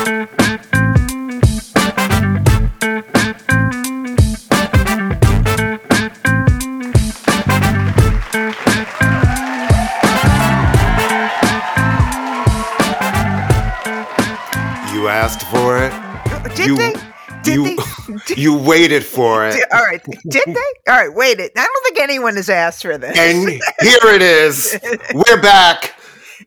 You asked for it. Did you, they? Did you, they? you waited for it. All right. Did they? All right. Wait. it. I don't think anyone has asked for this. And here it is. We're back.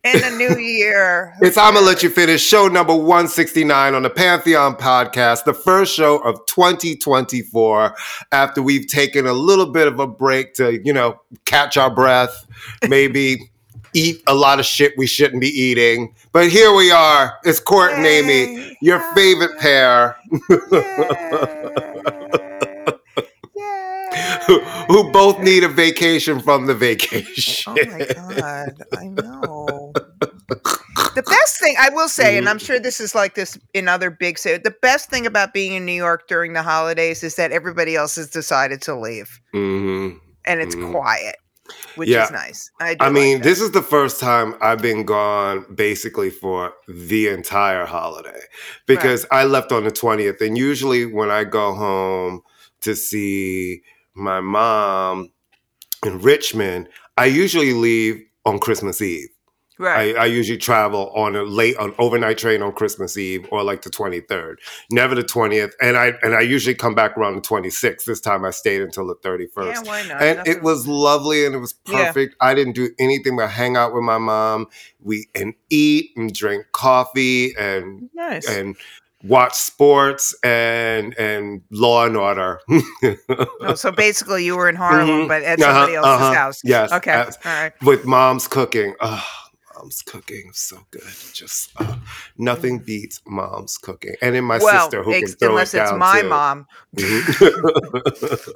In the new year. It's I'm gonna let you finish show number 169 on the Pantheon podcast, the first show of 2024. After we've taken a little bit of a break to, you know, catch our breath, maybe eat a lot of shit we shouldn't be eating. But here we are. It's Court and Amy, Yay. your favorite pair, who, who both need a vacation from the vacation. Oh my god, I know. The best thing I will say, and I'm Mm-hmm. sure this is like this in other big cities, the best thing about being in New York during the holidays is that everybody else has decided to leave Mhm. and it's Mhm. quiet, which Yeah. is nice. I, I mean, that. this is the first time I've been gone basically for the entire holiday because I left on the 20th. And usually when I go home to see my mom in Richmond, I usually leave on Christmas Eve. Right. I, I usually travel on a late on overnight train on Christmas Eve or like the 23rd, never the 20th. And I and I usually come back around the 26th. This time I stayed until the 31st yeah, why not? and Nothing- it was lovely and it was Yeah. perfect. I didn't do anything but hang out with my mom. We and eat and drink coffee and nice. and watch sports and and Law and Order. Oh, so basically, you were in Harlem, Mhm. but at Uh-huh, somebody else's uh-huh. house. Yes, Okay. All right. with mom's cooking. Oh, mom's cooking so good. Just uh, nothing beats mom's cooking. And in my Mm. well, sister who can throw unless it it's my too. mom, Mhm.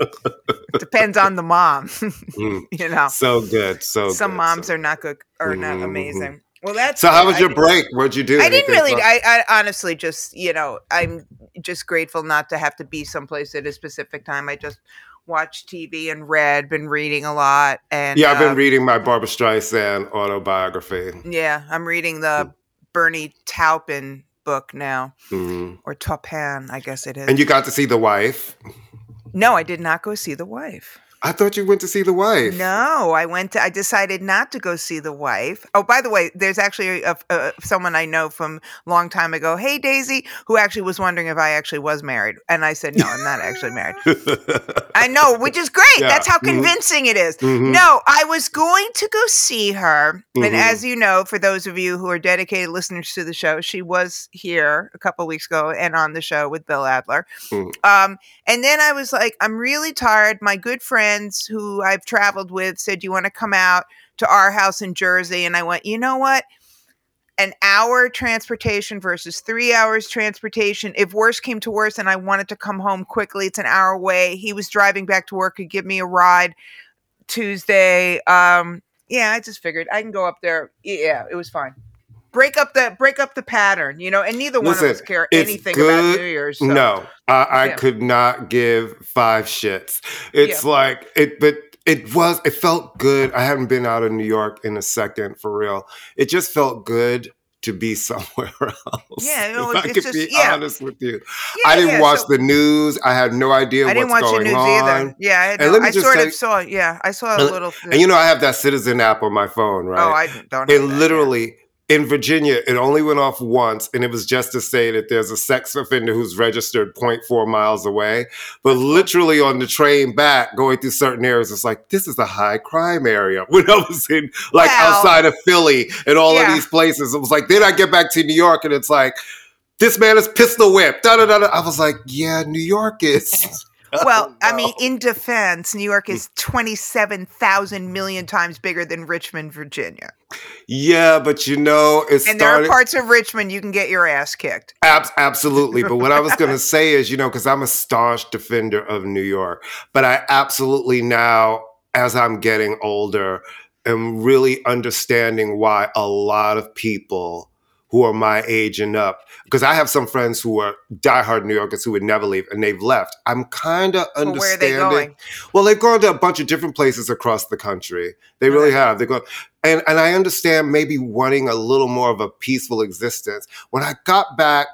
depends on the mom. Mm, you know, so good. So some good, moms so are not good, are not Mhm, amazing. Well, that's So how was I your break? What'd you do? I didn't really. I, I honestly just, you know, I'm just grateful not to have to be someplace at a specific time. I just watched TV and read, been reading a lot, and yeah, I've been reading my Barbra Streisand autobiography. Yeah, I'm reading the Bernie Taupin book now, Mhm. or Taupin, I guess it is. And you got to see the wife. no, I did not go see the wife. I thought you went to see the wife. No, I went to. I decided not to go see the wife. Oh, by the way, there's actually a, a, someone I know from a long time ago. Hey, Daisy, who actually was wondering if I actually was married, and I said no, I'm not actually married. I know, which is great. Yeah, That's how mhm. convincing it is. Mhm. No, I was going to go see her. Mhm. And as you know, for those of you who are dedicated listeners to the show, she was here a couple weeks ago and on the show with Bill Adler. Mhm. Um, and then I was like, I'm really tired. My good friends who I've traveled with said, You want to come out to our house in Jersey? And I went, You know what? An hour transportation versus three hours transportation. If worse came to worse and I wanted to come home quickly, it's an hour away. He was driving back to work, could give me a ride Tuesday. Um, yeah, I just figured I can go up there. Yeah, it was fine. Break up the break up the pattern, you know, and neither one of us care it's anything about New Year's. so- No, I, I Yeah. could not give five shits. It's Yeah. like it, but it was. It felt good. I haven't been out of New York in a second for real. It just felt good to be somewhere else. Yeah, no, if it's- I could just- be yeah. honest with you, Yeah, I didn't yeah, watch so- the news. I had no idea I didn't what's watch the going news on. either. Yeah, I, had And let me I just sort tell of saw. Yeah, I saw a And- little. And you know, I have that Citizen app on my phone, oh, right? oh, I don't. it have that, yeah. literally in Virginia, it only went off once, and it was just to say that there's a sex offender who's registered 0.4 miles away. But literally on the train back, going through certain areas, it's like, this is a high crime area. When I was in, like, outside of Philly and all yeah. of these places, it was like, then I get back to New York, and it's like, this man is pistol whipped. Da, da, da. I was like, yeah, New York is. Well, oh, I no. mean, in defense, New York is hmm. 27,000 million times bigger than Richmond, Virginia. Yeah, but you know, it And there are parts of Richmond you can get your ass kicked. Ab- absolutely. But what I was going to say is, you know, because I'm a staunch defender of New York, but I absolutely now, as I'm getting older, am really understanding why a lot of people who are my age and up, because I have some friends who are diehard New Yorkers who would never leave and they've left. I'm kind of Well, understanding. where are they going? Well, they've gone to a bunch of different places across the country. They really Okay. have. They go, and and I understand maybe wanting a little more of a peaceful existence. When I got back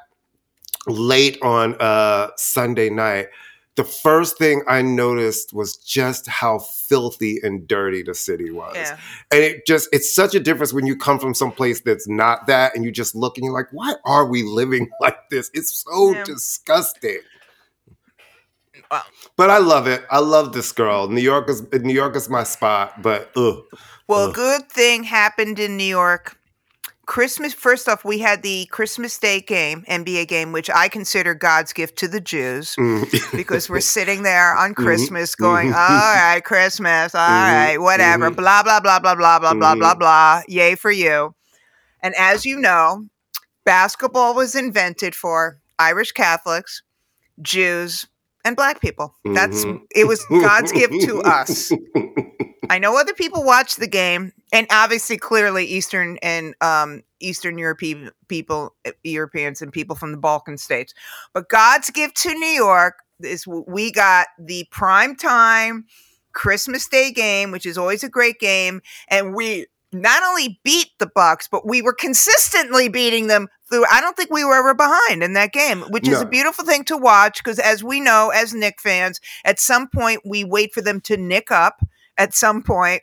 late on uh, Sunday night, the first thing I noticed was just how filthy and dirty the city was. Yeah. And it just, it's such a difference when you come from some place that's not that and you just look and you're like, why are we living like this? It's so Yeah. disgusting. Well, But I love it. I love this girl. New York is New York is my spot. But ugh. well, Ugh. good thing happened in New York. Christmas, first off, we had the Christmas Day game, NBA game, which I consider God's gift to the Jews. Mm. because we're sitting there on Mhm, Christmas going, mhm, all right, Christmas, all Mhm, right, whatever, mhm. blah, blah, blah, blah, blah, blah, blah, blah, blah. Yay for you. And as you know, basketball was invented for Irish Catholics, Jews, and black people. That's it was God's gift to us. I know other people watch the game, and obviously, clearly, Eastern and um, Eastern European people, uh, Europeans, and people from the Balkan states. But God's gift to New York is we got the prime time Christmas Day game, which is always a great game, and we not only beat the Bucks, but we were consistently beating them through. I don't think we were ever behind in that game, which is a beautiful thing to watch because, as we know, as Knick fans, at some point we wait for them to nick up at some point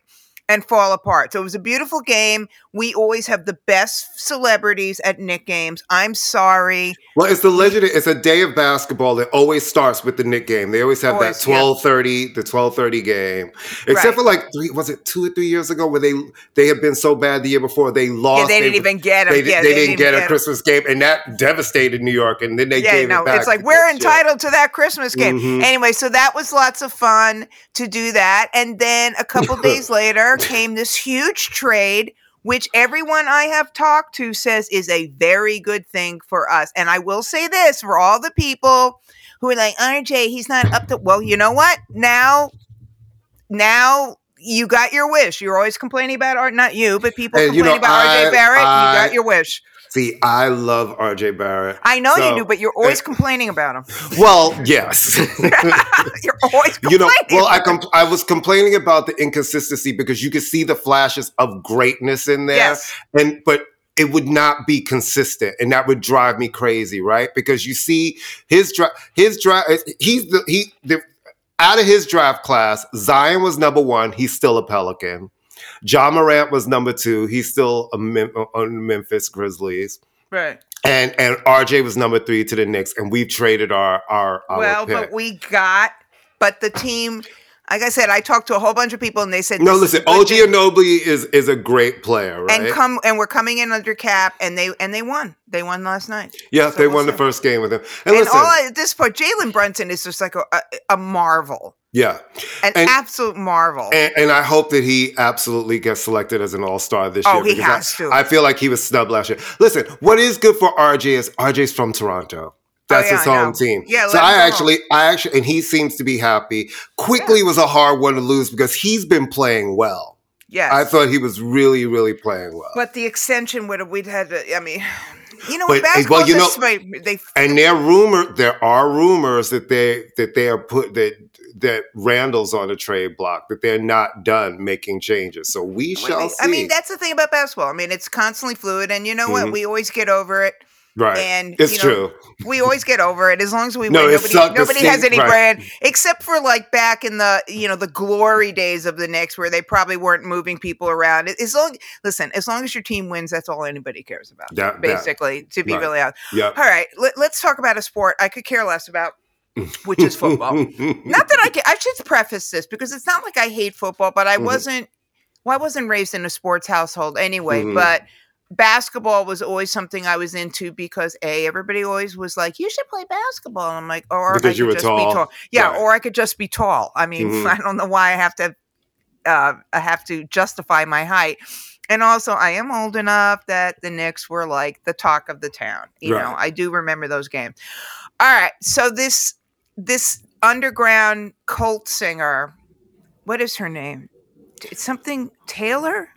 and fall apart. So it was a beautiful game. We always have the best celebrities at Knick games. I'm sorry. Well, it's the legend. It's a day of basketball that always starts with the Knick game. They always have Always, that yeah. twelve thirty, the twelve thirty game. Except Right. for like three, was it two or three years ago where they they had been so bad the year before they Yeah, lost. they didn't even get them. They, yeah, they didn't get a even Christmas game, and that devastated New York. And then they yeah, gave no, it back. it's like we're entitled to that Christmas game. Mhm. Anyway, so that was lots of fun to do that. And then a couple days later came this huge trade, which everyone I have talked to says is a very good thing for us. And I will say this for all the people who are like, RJ, he's not up to well, you know what? Now now you got your wish. You're always complaining about art, not you, but people And, you complaining know, about I- RJ Barrett. I- you got your wish. See, I love RJ Barrett. I know So, you do, but you're always uh, complaining about him. Well, yes. You're always you know, well, I about com- I was complaining about the inconsistency because you could see the flashes of greatness in there, Yes. and but it would not be consistent, and that would drive me crazy, right? Because you see his draft, his draft, he's the he the out of his draft class, Zion was number one. He's still a Pelican. Ja Morant was number two. He's still a Mem- on Memphis Grizzlies. right. And and RJ was number three to the Knicks, and we've traded our our, our Well, pick. but we got, but the team, like I said, I talked to a whole bunch of people and they said, No, listen, OG. Anunoby is is a great player, right? and come and we're coming in under cap and they and they won. They won last night. yeah, so they we'll won the first game with him. And, And, listen, all at this point, Jalen Brunson is just like a, a, a marvel, yeah, an And- absolute marvel. and, and I hope that he absolutely gets selected as an All Star this Oh, year. he because I- has to. I feel like he was snubbed last year. Listen, what is good for RJ is RJ's from Toronto. Oh, That's Oh, yeah, his home team. Yeah, so I home. actually, I actually, and he seems to be happy. Quickley was a hard one to lose because he's been playing well. yes. I thought he was really, really playing well. but the extension would have, we'd had to, I mean, you know, But, well, you know- way, they, and there rumor there are rumors that they that they are put that that Randle's on a trade block that they're not done making changes. So we shall wait, see. I mean, that's the thing about basketball. I mean, it's constantly fluid, and you know what? Mhm. We always get over it. Right. And it's you know, true. we always get over it as long as we No, win. Nobody, nobody has any right. brand except for like back in the you know the glory days of the Knicks where they probably weren't moving people around. As long listen, as long as your team wins, that's all anybody cares about. That- that- basically, to be right. really honest. Yep. All right, let, let's talk about a sport I could care less about, which is football. not that I can, I should preface this because it's not like I hate football, but I Mhm. wasn't. Well, I wasn't raised in a sports household anyway, Mhm. but basketball was always something I was into because a everybody always was like, "You should play basketball," and I'm like, "Or Because I you could just tall. be tall." Yeah, Right. or I could just be tall. I mean, Mhm. I don't know why I have to. Uh, I have to justify my height. And also, I am old enough that the Knicks were like the talk of the town. You know, I do remember those games. All right, so this this underground cult singer, what is her name? It's something Taylor.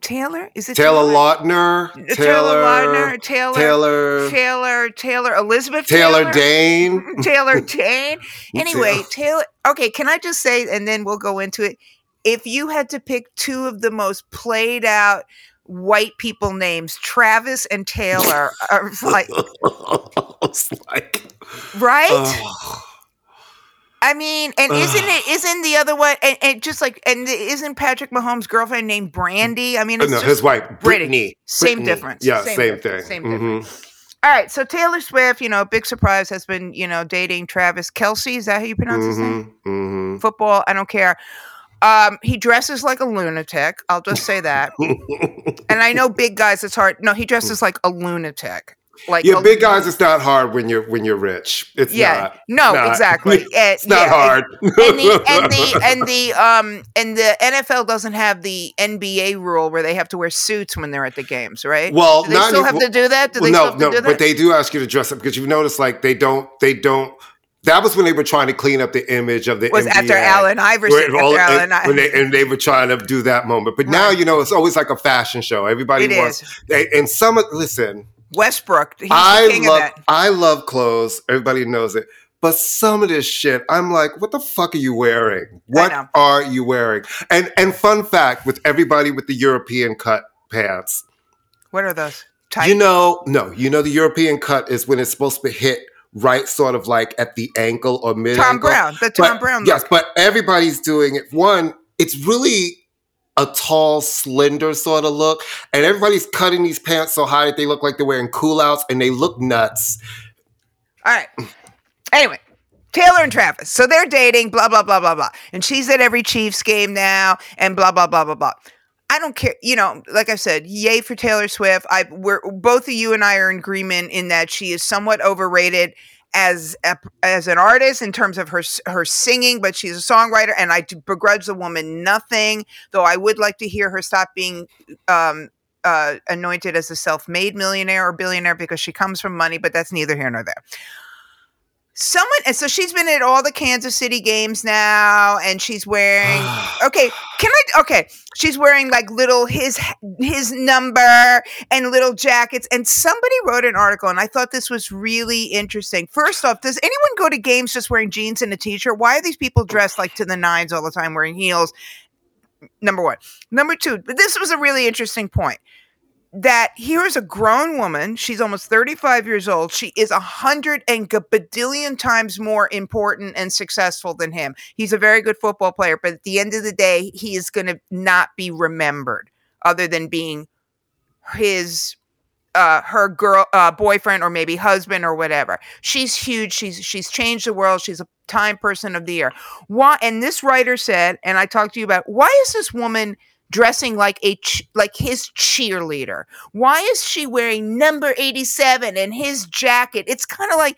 Taylor is it Taylor Lautner, Taylor Taylor, Lautner, Taylor- Taylor, Taylor, Taylor, Elizabeth Taylor Taylor, Dayne. Taylor Dayne. Anyway, Taylor- Taylor. Okay, can I just say, and then we'll go into it. If you had to pick two of the most played out white people names, Travis and Taylor, are like like, right. oh, I mean, and isn't it? Isn't the other one? And, and just like, and isn't Patrick Mahomes' girlfriend named Brandy? I mean, it's no, his wife. Brittany. Same Brittany. difference. Yeah, Same same, difference. thing. Same Mhm. All right, so Taylor Swift, you know, big surprise has been, you know, dating Travis Kelce. Is that how you pronounce his name? Mhm, mhm. Football, I don't care. Um, he dresses like a lunatic. I'll just say that. and I know big guys, it's hard. No, he dresses like a lunatic. Like yeah, a- big guys. It's not hard when you're when you're rich. It's Yeah, not. no, not. exactly. Uh, It's not yeah, hard. and the and the and the um and the NFL doesn't have the NBA rule where they have to wear suits when they're at the games, right? Well, do they still have to do that? Do Well, no, still have to no, do that? but they do ask you to dress up because you've noticed like they don't they don't. That was when they were trying to clean up the image of the was NBA. after Allen Iverson. Where all- After and, Allen when they, and they were trying to do that moment, but now you know it's always like a fashion show. Everybody It wants, they, and some of listen. Westbrook. I king love of that. I love clothes. Everybody knows it. But some of this shit, I'm like, what the fuck are you wearing? What are you wearing? And and fun fact with everybody with the European cut pants, What are those? Tight. you know, no, you know the European cut is when it's supposed to hit right sort of like at the ankle or mid Thom. Browne. The Thom But- Browne. Yes, but everybody's doing it. One, it's really a tall, slender sort of look, and everybody's cutting these pants so high that they look like they're wearing culottes and they look nuts. All right. Anyway, Taylor and Travis. So they're dating, blah, blah, blah, blah, blah. And she's at every Chiefs game now, and blah, blah, blah, blah, blah. I don't care. You know, like I said, yay for Taylor Swift. I we're both of you and I are in agreement in that she is somewhat overrated as a, as an artist in terms of her her singing, but she's a songwriter, and I begrudge the woman nothing. Though I would like to hear her stop being um, uh, anointed as a self-made millionaire or billionaire because she comes from money, but that's neither here nor there. Someone, and so she's been at all the Kansas City games now, and she's wearing. Okay, can I? Okay, she's wearing like little his his number and little jackets. And somebody wrote an article, and I thought this was really interesting. First off, does anyone go to games just wearing jeans and a t-shirt? Why are these people dressed like to the nines all the time, wearing heels? Number one. Number two. But this was a really interesting point that here's a grown woman. She's almost 35 years old. She is a hundred and badillion times more important and successful than him. He's a very good football player, but at the end of the day, he is going to not be remembered other than being his uh her girl uh boyfriend or maybe husband or whatever. She's huge. She's she's changed the world. She's a time person of the year. Why and this writer said and I talked to you about why is this woman dressing like a ch- like his cheerleader? Why is she wearing number 87 and his jacket? It's kind of like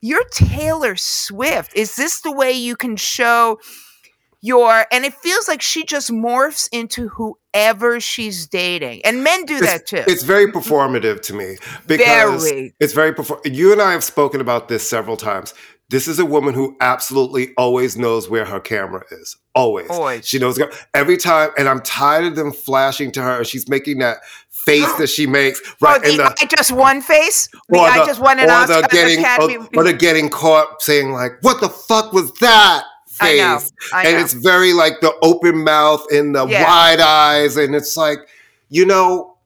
you're Taylor Swift. Is this the way you can show your and it feels like she just morphs into whoever she's dating. And men do that too. It's very performative to me because Very. it's very perform. You and I have spoken about this several times. This is a woman who absolutely always knows where her camera is. Always. Always. She knows every time, and I'm tired of them flashing to her. and She's making that face that she makes right oh, the, the. I just won face. The or I just won an or Oscar. the getting, or, or the getting caught saying like, "What the fuck was that?" Face. I know. I and know. it's very like the open mouth and the Yeah. wide eyes, and it's like, you know,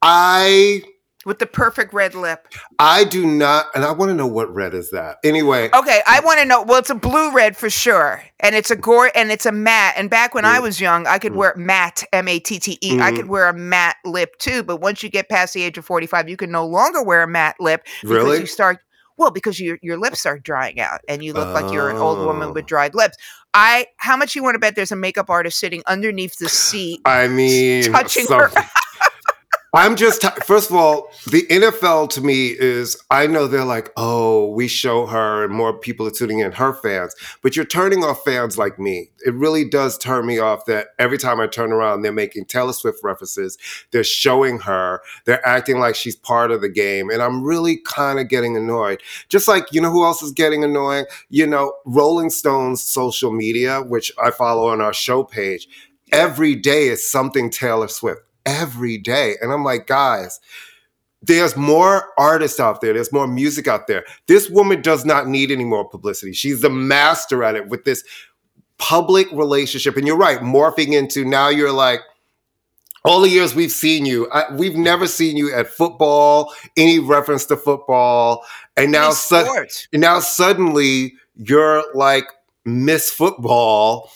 I with the perfect red lip. I do not, and I want to know what red is that. Anyway, Okay, I want to know. Well, it's a blue red for sure, and it's a gore, and it's a matte. And back when I Mm. was young, I could wear matte, M A T T E. I Mhm. could wear a matte lip too. But once you get past the age of forty-five, you can no longer wear a matte lip because Really? you start. Well, because your your lips start drying out, and you look like you're an old woman Oh. with dried lips. I. How much you want to bet there's a makeup artist sitting underneath the seat? I mean, touching some- her. I'm just first of all, the NFL to me is I know they're like, oh, we show her and more people are tuning in, her fans, but you're turning off fans like me. It really does turn me off that every time I turn around, they're making Taylor Swift references, they're showing her, they're acting like she's part of the game, and I'm really kind of getting annoyed. Just like you know who else is getting annoying? You know, Rolling Stone's social media, which I follow on our show page. Every day is something Taylor Swift every day. And I'm like, guys, there's more artists out there. There's more music out there. This woman does not need any more publicity. She's the master at it with this public relationship. And you're right, morphing into now you're like, all the years we've seen you, I, we've never seen you at football, any reference to football. And now, su- and now suddenly you're like Miss Football.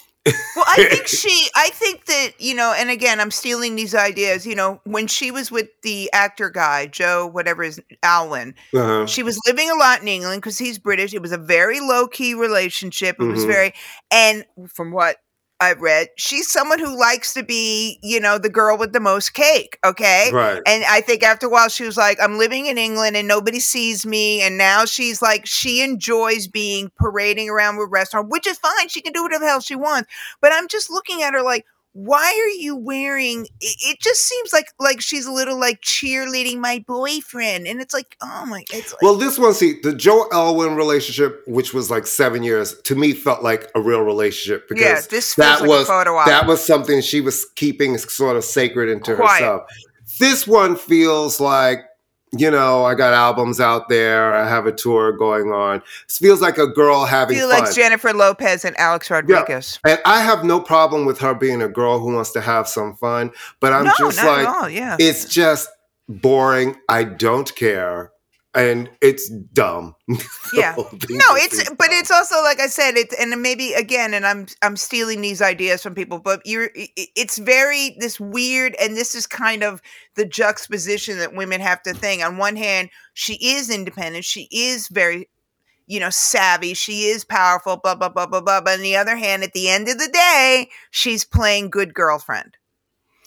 Well, I think she, I think that, you know, and again, I'm stealing these ideas. You know, when she was with the actor guy, Joe, whatever his, Alwyn, Uh-huh. she was living a lot in England because he's British. It was a very low key relationship. It was Mhm. very, and from what I've read, she's someone who likes to be, you know, the girl with the most cake. Okay. Right. And I think after a while, she was like, I'm living in England and nobody sees me. And now she's like, she enjoys being parading around with restaurant, which is fine. She can do whatever the hell she wants. But I'm just looking at her like, why are you wearing it, just seems like like she's a little like cheerleading my boyfriend and it's like oh my it's like Well, this one, see, the Joe Alwyn relationship, which was like seven years, to me felt like a real relationship because yeah this that like was a photo op. that was something she was keeping sort of sacred into Quiet. herself. This one feels like, you know, I got albums out there, I have a tour going on. This feels like a girl having feel fun. like Jennifer Lopez and Alex Rodriguez. and I have no problem with her being a girl who wants to have some fun, but I'm no, just like. Yeah, it's just boring. I don't care. And it's dumb. Yeah. The whole thing no, it's but dumb. it's also like I said, it's and maybe again, and I'm I'm stealing these ideas from people, but you're it's very this weird, and this is kind of the juxtaposition that women have to think. On one hand, she is independent, she is very you know savvy, she is powerful, blah blah blah blah blah. But on the other hand, at the end of the day, she's playing good girlfriend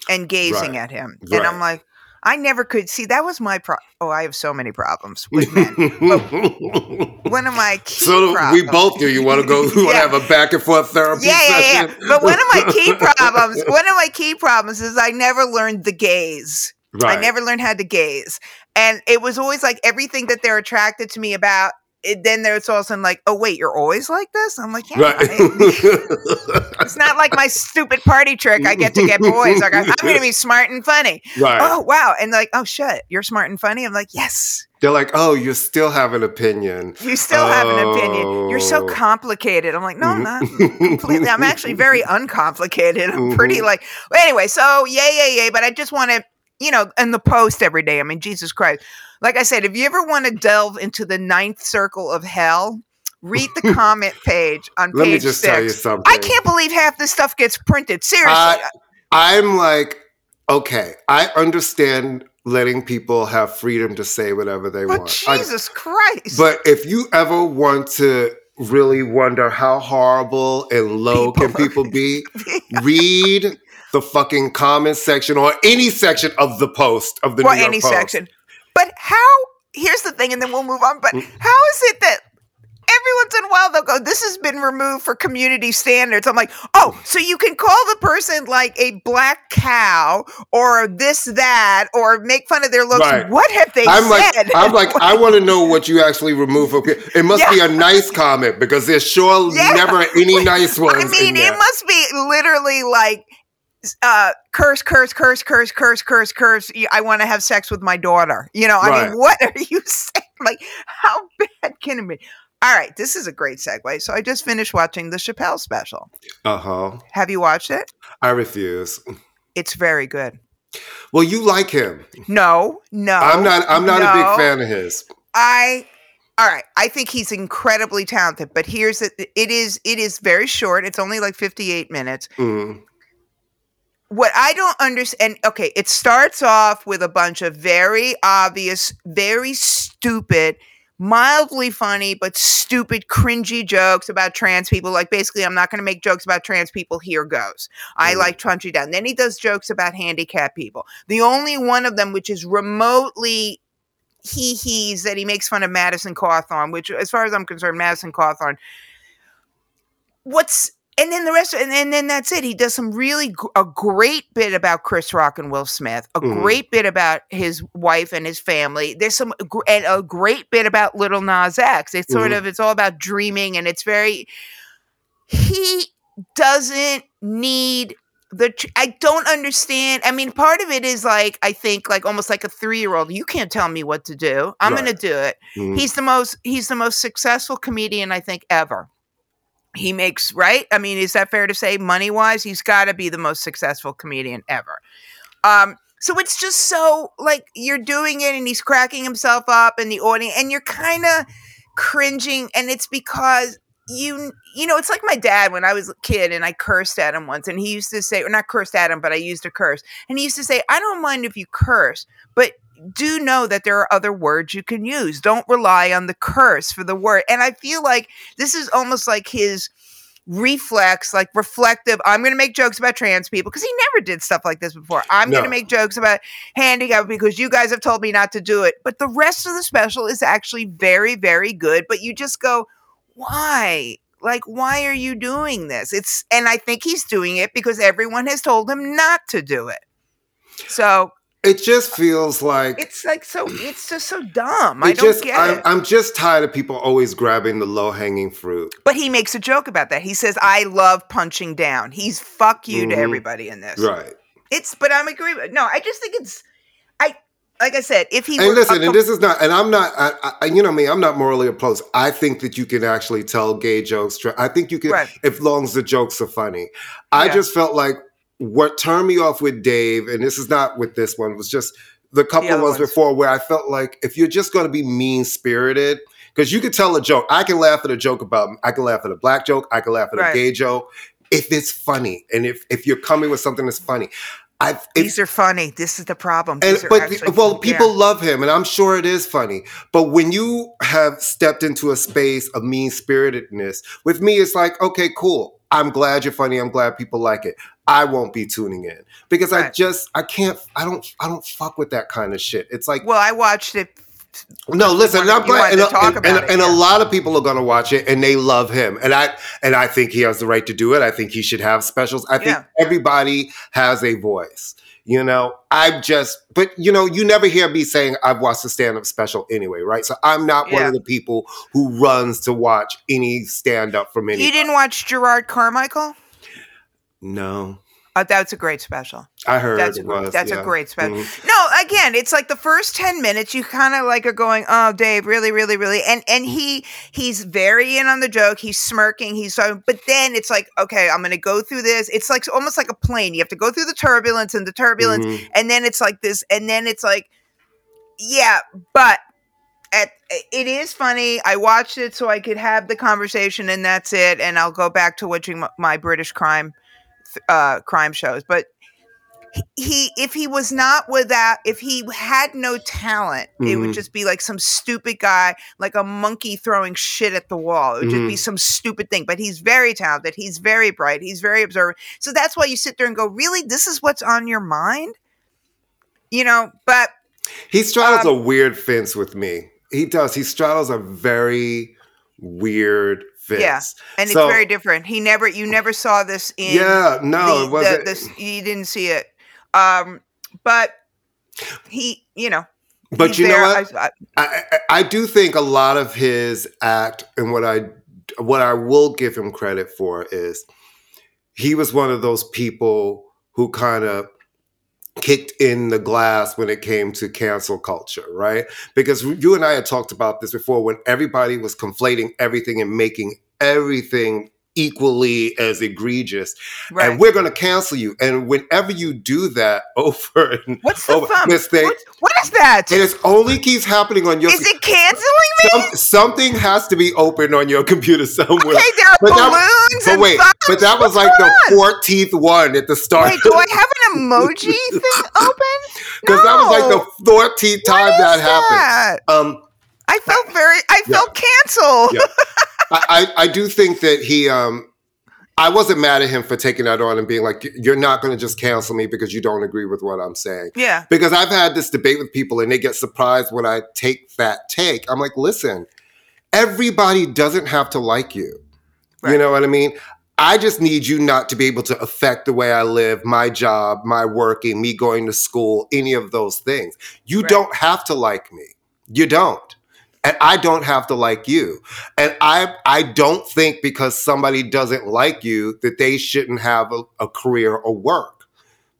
and gazing Right. at him, and I'm like. I never could see that was my pro. Oh, I have so many problems with men. One of my key so do- we both do. You want to go? You want to Yeah. have a back and forth therapy Yeah, yeah, yeah. But one of my key problems, one of my key problems is I never learned the gaze. right. I never learned how to gaze. And it was always like everything that they're attracted to me about. It, then there's all of a sudden like, oh wait, you're always like this. I'm like, yeah. Right. I- it's not like my stupid party trick. I get to get boys. Like I'm going to be smart and funny. right. Oh wow, and like, oh shit, you're smart and funny. I'm like, yes. They're like, oh, you still have an opinion. You still have an opinion. You're so Oh. complicated. I'm like, no, I'm not completely. I'm actually very uncomplicated. I'm pretty Mhm. like. Anyway, so yay, yay, yay. But I just want to, you know, in the post every day. I mean, Jesus Christ. Like I said, if you ever want to delve into the ninth circle of hell, read the comment page on Let page me just six. tell you something. I can't believe half this stuff gets printed. Seriously. I- I'm like, okay, I understand letting people have freedom to say whatever they but want. I- Jesus Christ. but if you ever want to really wonder how horrible and low People can people be, read the fucking comment section or any section of the post of the or New York any Post. section. But how? Here's the thing, and then we'll move on. Mm. But how is it that every once in a while they'll go, "This has been removed for community standards"? I'm like, oh, so you can call the person like a black cow or this that or make fun of their looks. Right. What have they I'm like. I'm like, I want to know what you actually remove. From, it must be a nice comment because there's sure Yeah. never any nice ones. I mean, it must be literally like uh curse curse curse curse curse curse curse I want to have sex with my daughter you know i Right. mean what are you saying like how bad can it be all right this is a great segue so i just finished watching the chappelle special Uh huh. have you watched it I refuse. it's very good Well, you like him. No, no. I'm not. I'm not a big fan of his. I all right. I think he's incredibly talented, but here's it. It is. It is very short. It's only like 58 minutes. Mm. What I don't understand. Okay, it starts off with a bunch of very obvious, very stupid, mildly funny but stupid, cringy jokes about trans people. Like basically, I'm not going to make jokes about trans people. Here goes. I Mhm. like Trunchy Down. Then he does jokes about handicapped people. The only one of them which is remotely he he's that he makes fun of Madison Cawthorn, which, as far as I'm concerned, Madison Cawthorn. What's and then the rest, and, and then that's it. He does some really gr- a great bit about Chris Rock and Will Smith, a Mhm. great bit about his wife and his family. There's some gr- and a great bit about Lil Nas X. It's sort Mhm. of it's all about dreaming, and it's very. He doesn't need the tr- I don't understand. I mean, part of it is like I think like almost like a 3-year-old. You can't tell me what to do. I'm going to do it. Mhm. He's the most he's the most successful comedian I think ever. He makes right? I mean, is that fair to say money-wise? He's got to be the most successful comedian ever. Um so it's just so like you're doing it and he's cracking himself up in the audience and you're kind of cringing and it's because you you know it's like my dad when i was a kid and i cursed at him once and he used to say or not cursed at him but i used a curse and he used to say i don't mind if you curse but do know that there are other words you can use. Don't rely on the curse for the word. And i feel like this is almost like his reflex like reflective i'm going to make jokes about trans people because he never did stuff like this before. I'm going to make jokes about handicap because you guys have told me not to do it. But the rest of the special is actually very very good but you just go why? Like why are you doing this? It's and i think he's doing it because everyone has told him not to do it. So It just feels like it's like so it's just so dumb i don't just. get I'm, it I'm just tired of people always grabbing the low hanging fruit. but he makes a joke about that he says i love punching down he's fuck you to Mhm. everybody in this Right. it's but i'm agree with no i just think it's i like i said if he And listen, and this is not, and I'm not, I, I, you know me, I'm not morally opposed. I think that you can actually tell gay jokes. I think you can, Right. if long as the jokes are funny. I Yeah. just felt like what turned me off with Dave, and this is not with this one, was just the couple The ones ones. before where I felt like if you're just going to be mean spirited, because you can tell a joke. I can laugh at a joke about, I can laugh at a black joke, I can laugh at Right. a gay joke. If it's funny, and if if you're coming with something that's funny, I if, these are funny this is the problem and but actually- well, yeah. people love him, and I'm sure it is funny. But when you have stepped into a space of mean spiritedness, with me, it's like, okay, cool. I'm glad you're funny. I'm glad people like it. I won't be tuning in because I just I can't. I don't. I don't fuck with that kind of shit. It's like well i watched it no, listen, wanted- I'm glad, and, and- about and- it, and yeah. a lot of people are going to watch it, and they love him, and I and I think he has the right to do it. I think he should have specials. I think Yeah. everybody has a voice. You know, I'm just, but you know, you never hear me saying I've watched a stand-up special anyway, right? So I'm not one of the people who runs to watch any stand-up from any. you didn't watch jerrod carmichael No, uh, that's a great special I heard that's a, was. that's yeah. a great special. Mhm. Again, it's like the first ten minutes you kind of like are going, "Oh, Dave, really, really, really," and and he he's very in on the joke. He's smirking. He's so, but then it's like, okay, I'm going to go through this. It's like almost like a plane. You have to go through the turbulence and the turbulence, Mhm. and then it's like this, and then it's like, yeah, but. At, it is funny. I watched it so I could have the conversation, and that's it. And I'll go back to watching my, my British crime, uh, crime shows. But he if he was not without if he had no talent it would Mhm. just be like some stupid guy like a monkey throwing shit at the wall it would just be Mhm. some stupid thing but he's very talented he's very bright he's very observant so that's why you sit there and go really this is what's on your mind you know but He straddles Um, a weird fence with me. He does. He straddles a very weird fence. Yeah, and So- it's very different he never you never saw this in Yeah, no, the, it wasn't. the, the, you didn't see it um but he you know but you know what? I, I, I do think a lot of his act and what I what I will give him credit for is he was one of those people who kind of kicked in the glass when it came to cancel culture, right? Because you and I had talked about this before when everybody was conflating everything and making everything equally as egregious, Right. and we're going to cancel you. And whenever you do that over and What's the over thumb? this thing, What, what is that? and it only keeps happening on your. Is it canceling me? some- something has to be open on your computer somewhere. Okay, there are But that- balloons But and wait, thumbs. but that was What's like the fourteenth one at the start. Wait, do I have an emoji thing open? Because that was like the fourteenth time is that happened. Um, I felt very. I Yeah. felt canceled. Yeah. I, I do think that he um I wasn't mad at him for taking that on and being like, you're not going to just cancel me because you don't agree with what I'm saying. Yeah. Because I've had this debate with people and they get surprised when I take that take. I'm like, listen, everybody doesn't have to like you. You know what I mean? I just need you not to be able to affect the way I live, my job, my working, me going to school, any of those things. You Right. don't have to like me. You don't. And I don't have to like you. And I I don't think because somebody doesn't like you that they shouldn't have a, a career or work.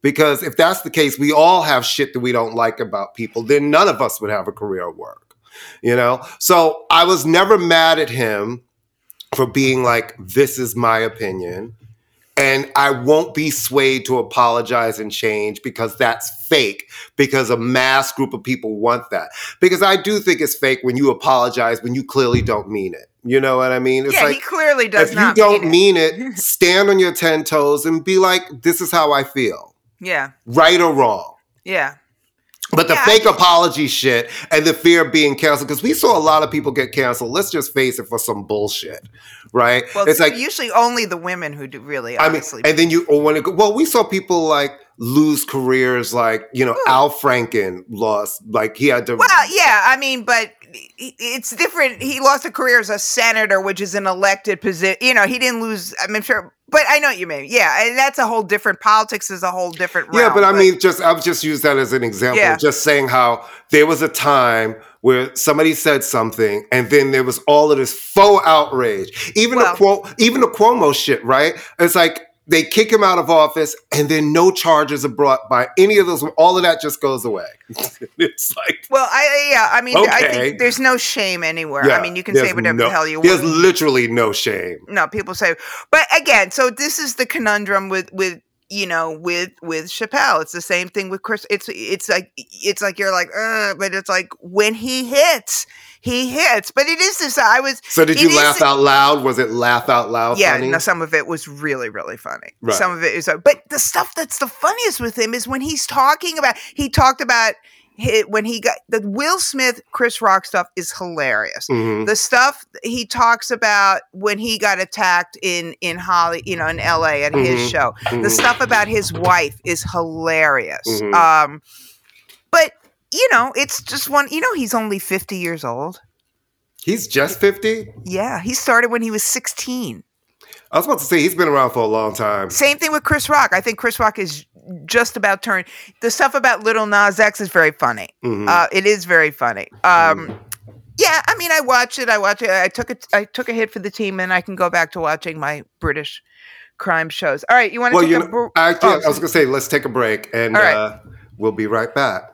Because if that's the case, we all have shit that we don't like about people, then none of us would have a career or work. You know? So I was never mad at him for being like, this is my opinion. And I won't be swayed to apologize and change because that's fake, because a mass group of people want that. Because I do think it's fake when you apologize when you clearly don't mean it. You know what I mean? It's yeah, like he clearly does not. if you don't mean it. mean it, stand on your 10 toes and be like, this is how I feel, Yeah. right or wrong. Yeah. But the Yeah, fake apology shit and the fear of being canceled, because we saw a lot of people get canceled. Let's just face it for some bullshit, right? Well, it's like usually only the women who do really. I mean, and then you want to go. Well, we saw people like lose careers, like you know, Al Franken lost, like he had to. Well, yeah, I mean, but it's different. He lost a career as a senator, which is an elected position. You know, he didn't lose. I'm sure, but I know what you mean. Yeah, and that's a whole different. Politics is a whole different. yeah, realm, but I mean, just I've just used that as an example, Yeah. just saying how there was a time where somebody said something, and then there was all of this faux outrage. Even Well- the Cuomo, even the Cuomo shit, right? It's like. They kick him out of office, and then no charges are brought by any of those. All of that just goes away. it's like well, I yeah, I mean, I Okay. think there's no shame anywhere. Yeah, I mean, you can say whatever no- the hell you There's want. There's literally no shame. no people say but again so this is the conundrum with with you know with with chappelle it's the same thing with chris it's it's like it's like you're like uh but it's like when he hits he hits but it is this i was So did you is- laugh out loud? Was it laugh out loud? yeah funny? no some of it was really really funny Right. some of it is but the stuff that's the funniest with him is when he's talking about he talked about when he got the will smith chris rock stuff is hilarious Mhm. the stuff he talks about when he got attacked in in Holly, you know, in LA at his Mhm. show. The Mhm. stuff about his wife is hilarious. Mhm. Um you know, it's just one, you know, he's only 50 years old. He's just 50? Yeah, he started when he was 16. I was about to say he's been around for a long time. Same thing with Chris Rock. I think Chris Rock is just about turned. The stuff about Lil Nas X is very funny. Mhm. Uh, it is very funny. Um, yeah, I mean, I watch it. I watch it. I took it. I took a hit for the team, and I can go back to watching my British crime shows. All right, you want to well, take you a? know, br- actually, oh, I was going to say, let's take a break and right. uh, we'll be right back.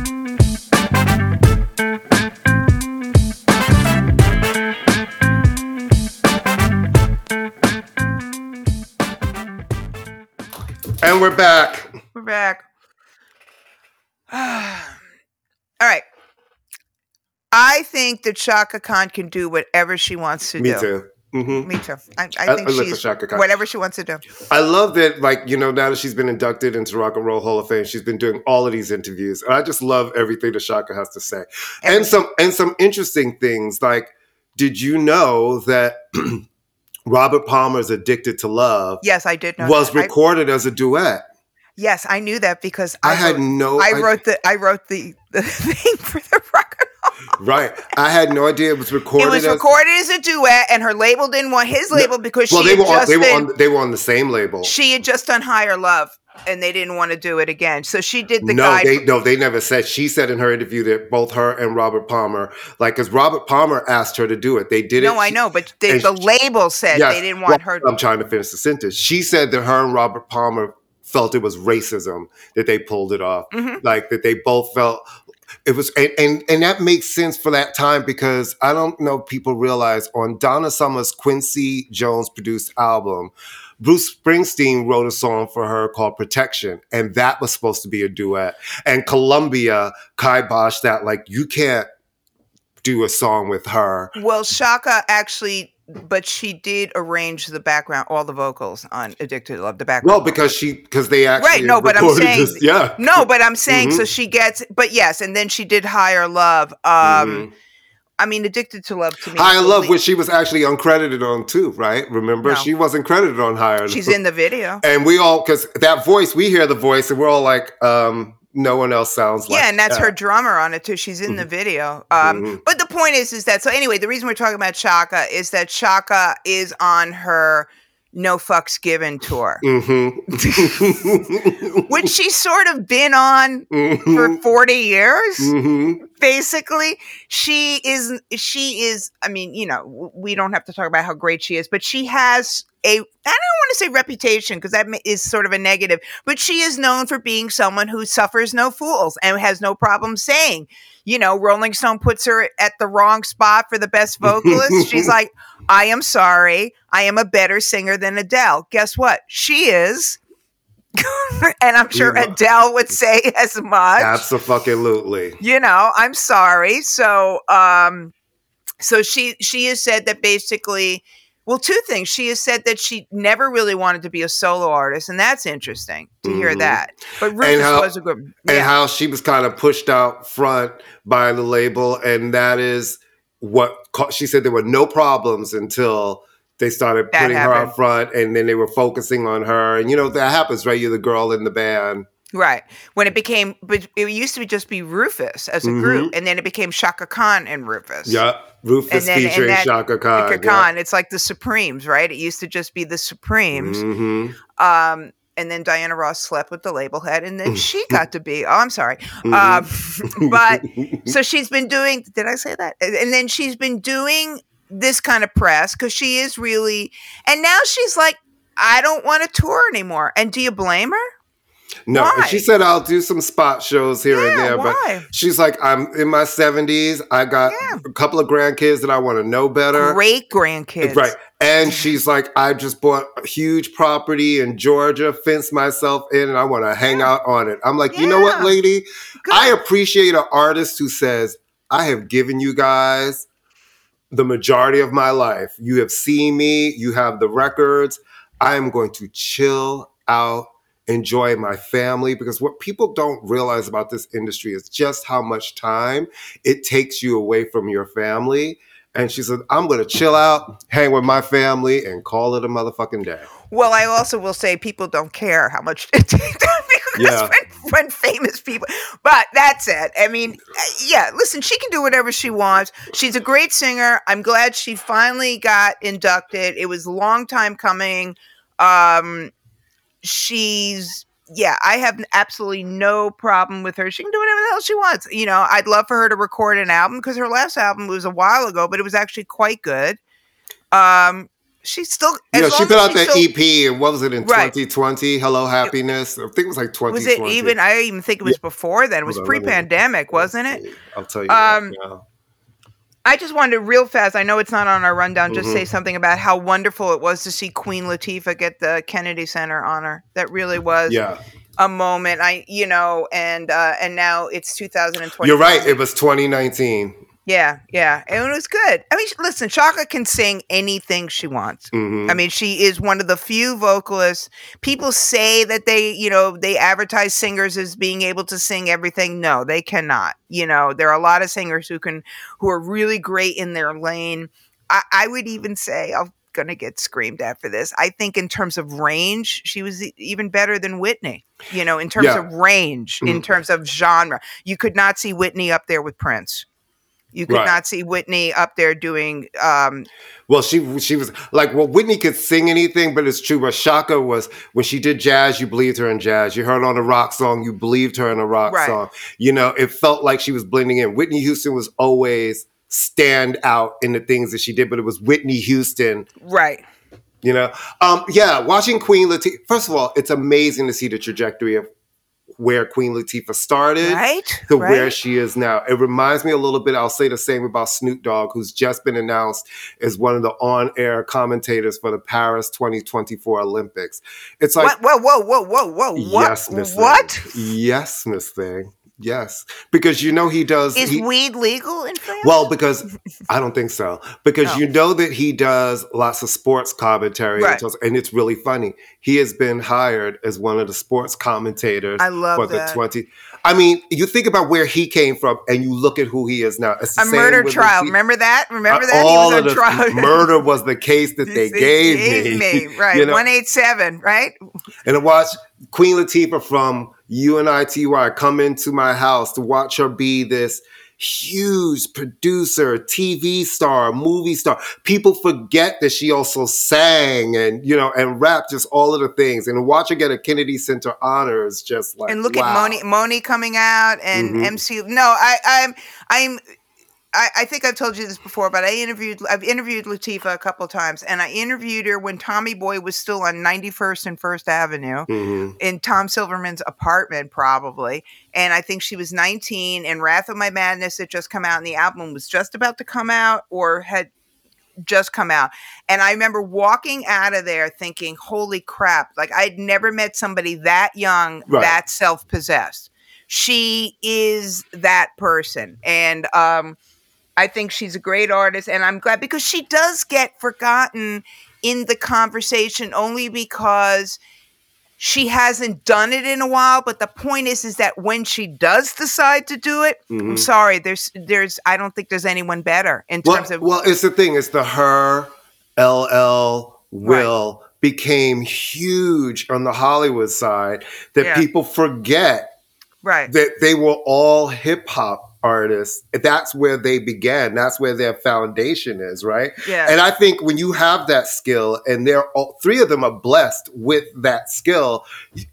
We're back. All right. I think that Chaka Khan can do whatever she wants to Me do. too. hmm Me too. I, I think I she's Chaka Khan. whatever she wants to do. I love that, like, you know, now that she's been inducted into Rock and Roll Hall of Fame, she's been doing all of these interviews. And I just love everything that Chaka has to say. And some and some interesting things. Like, did you know that Robert Palmer's Addicted to Love Yes, I did know. was that. Recorded as a duet? Yes, I knew that because I, I, had wrote, no I I- wrote the I wrote the, the thing for the record. right. I had no idea it was recorded. It was as, recorded as a duet, and her label didn't want his label because Well, she they were on, just they were on they were on the same label. she had just done Higher Love, and they didn't want to do it again. So she did the no, they no, they never said. She said in her interview that both her and Robert Palmer, like, because Robert Palmer asked her to do it. They did it. no, I know, but they, the label said Yes. they didn't want Well, her. To- I'm trying to finish the sentence. She said that her and Robert Palmer felt it was racism that they pulled it off. Mhm. Like that they both felt it was and, and and that makes sense for that time because I don't know if people realize on Donna Summer's Quincy Jones produced album, Bruce Springsteen wrote a song for her called Protection, and that was supposed to be a duet. And Columbia kiboshed that like you can't do a song with her. Well, Chaka actually, but she did arrange the background, all the vocals on "Addicted to Love." The background. Well, because she because they actually right, no, but I'm saying, this- yeah. no, but I'm saying, Mhm. so she gets, but yes, and then she did "Higher Love." Um, Mhm. I mean, "Addicted to Love" to me. Higher Love, which she was actually uncredited on too, right? Remember, No. she wasn't credited on Higher. She's in the video. and we all because that voice, we hear the voice, and we're all like, um, no one else sounds like. yeah, and that's her drummer on it too. She's in the video. Um, Mhm. But the point is, is that so anyway? The reason we're talking about Chaka is that Chaka is on her "No Fucks Given" tour, Mhm. which she's sort of been on for Mhm. forty years. Mhm. basically she is she is i mean you know we don't have to talk about how great she is but she has a i don't want to say reputation because that is sort of a negative but she is known for being someone who suffers no fools and has no problem saying you know rolling stone puts her at the wrong spot for the best vocalist she's like i am sorry. I am a better singer than adele. Guess what? She is. And i'm sure You know. adele would say as much. Absolutely. you know i'm sorry. So um so she she has said that basically well two things. She has said that she never really wanted to be a solo artist and that's interesting to hear Mhm. that. But rufus how- was a good and how she was kind of pushed out front by the label, and that is what she said. There were no problems until they started That putting her up front, and then they were focusing on her. And you know that happens, right? You're the girl in the band. right when it became but it used to just be rufus as a Mhm. group and then it became chaka khan and rufus Yeah, Rufus And then- and featuring that- Chaka Khan. Chaka Khan. It's like the Supremes, right? It used to just be the Supremes. hmm Um, and then Diana Ross slept with the label head, and then she got to be. Oh, I'm sorry. Mm-hmm. Um, but so she's been doing. Did I say that? And and then she's been doing this kind of press because she is really, and now she's like, I don't want to tour anymore. And do you blame her? No, Why? she said I'll do some spot shows here and there, why? but she's like, I'm in my 70s. I got Yeah. a couple of grandkids that I want to know better. Great grandkids. Right. And she's like, I just bought a huge property in Georgia, fenced myself in, and I want to hang out on it. I'm like, you know what, lady? Good. I appreciate an artist who says, I have given you guys the majority of my life. You have seen me, you have the records. I am going to chill out, enjoy my family, because what people don't realize about this industry is just how much time it takes you away from your family. And she said, I'm going to chill out, hang with my family, and call it a motherfucking day. Well, I also will say people don't care how much it takes Yeah. when, when famous people. But that's it. I mean, yeah. Listen, she can do whatever she wants. She's a great singer. I'm glad she finally got inducted. It was a long time coming. Um, she's yeah. I have absolutely no problem with her. She can do whatever the hell she wants. You know, I'd love for her to record an album because her last album was a while ago, but it was actually quite good. Um, she's still. You know, she put out that still- EP, and what was it in Right. 2020? Hello Happiness. I think it was like 2020. Was it even? I even think it was before then. It was on, pre-pandemic, wasn't it? I'll tell you. Um, right. I just wanted to real fast. I know it's not on our rundown. Just Mm-hmm. say something about how wonderful it was to see Queen Latifah get the Kennedy Center honor. That really was Yeah. a moment. I, you know, and uh, and now it's 2020. You're right. It was 2019. Yeah, yeah, and it was good. I mean, listen, Chaka can sing anything she wants. Mhm. I mean, she is one of the few vocalists. People say that they, you know, they advertise singers as being able to sing everything. No, they cannot. You know, there are a lot of singers who can, who are really great in their lane. I, I would even say, I'm gonna get screamed at for this. I think in terms of range, she was even better than Whitney. You know, in terms Yeah. of range, in Mhm. terms of genre, you could not see Whitney up there with Prince. You could Right. not see Whitney up there doing um, Well, she she was like, well, Whitney could sing anything, but it's true. But Chaka was when she did jazz, you believed her in jazz. You heard on a rock song, you believed her in a rock Right. song. You know, it felt like she was blending in. Whitney Houston was always stand out in the things that she did, but it was Whitney Houston. right. You know, um, yeah. Watching Queen Latifah. First of all, it's amazing to see the trajectory of where Queen Latifah started Right? to where she is now. It reminds me a little bit, I'll say the same about Snoop Dogg, who's just been announced as one of the on air commentators for the Paris 2024 Olympics. It's like, what? Whoa, whoa, whoa, whoa, whoa! What? yes, Miss what? Thing. Yes, Miss Thing. Yes. Because you know he does. Is he- weed legal in France? well, because I don't think so. Because you know that he does lots of sports commentary, Right. and tells- and it's really funny. He has been hired as one of the sports commentators I love for the that. 20. I mean, you think about where he came from and you look at who he is now. It's the a murder trial. Remember that? Remember that? all of the trial. murder was the case that they, They gave, me. Right. You know? One eight seven. Right. and watch Queen Latifah from UNITY come into my house to watch her be this huge producer, TV star, movie star. People forget that she also sang and you know and rapped, just all of the things. And watch her get a Kennedy Center honor is just like and look wow. at Monie, Monie coming out and Mhm. MC. No, I, I'm, I'm. I, I think I've told you this before, but I interviewed I've interviewed Latifah a couple times, and I interviewed her when Tommy Boy was still on 91st and First Avenue. Mhm. in Tom Silverman's apartment, probably. And I think she was 19, and Wrath of My Madness had just come out, and the album was just about to come out or had just come out. And I remember walking out of there thinking, holy crap, like I'd never met somebody that young, Right. that self possessed. She is that person. And, um, I think she's a great artist, and I'm glad because she does get forgotten in the conversation only because she hasn't done it in a while. But the point is, is that when she does decide to do it, I'm Mhm. sorry, there's, there's, I don't think there's anyone better in Well, terms of. well, it's the thing. It's the her, LL, Will became huge on the Hollywood side that Yeah. people forget right. that they were all hip hop artists. That's where they began. That's where their foundation is, right? Yeah. And I think when you have that skill, and they're all three of them are blessed with that skill,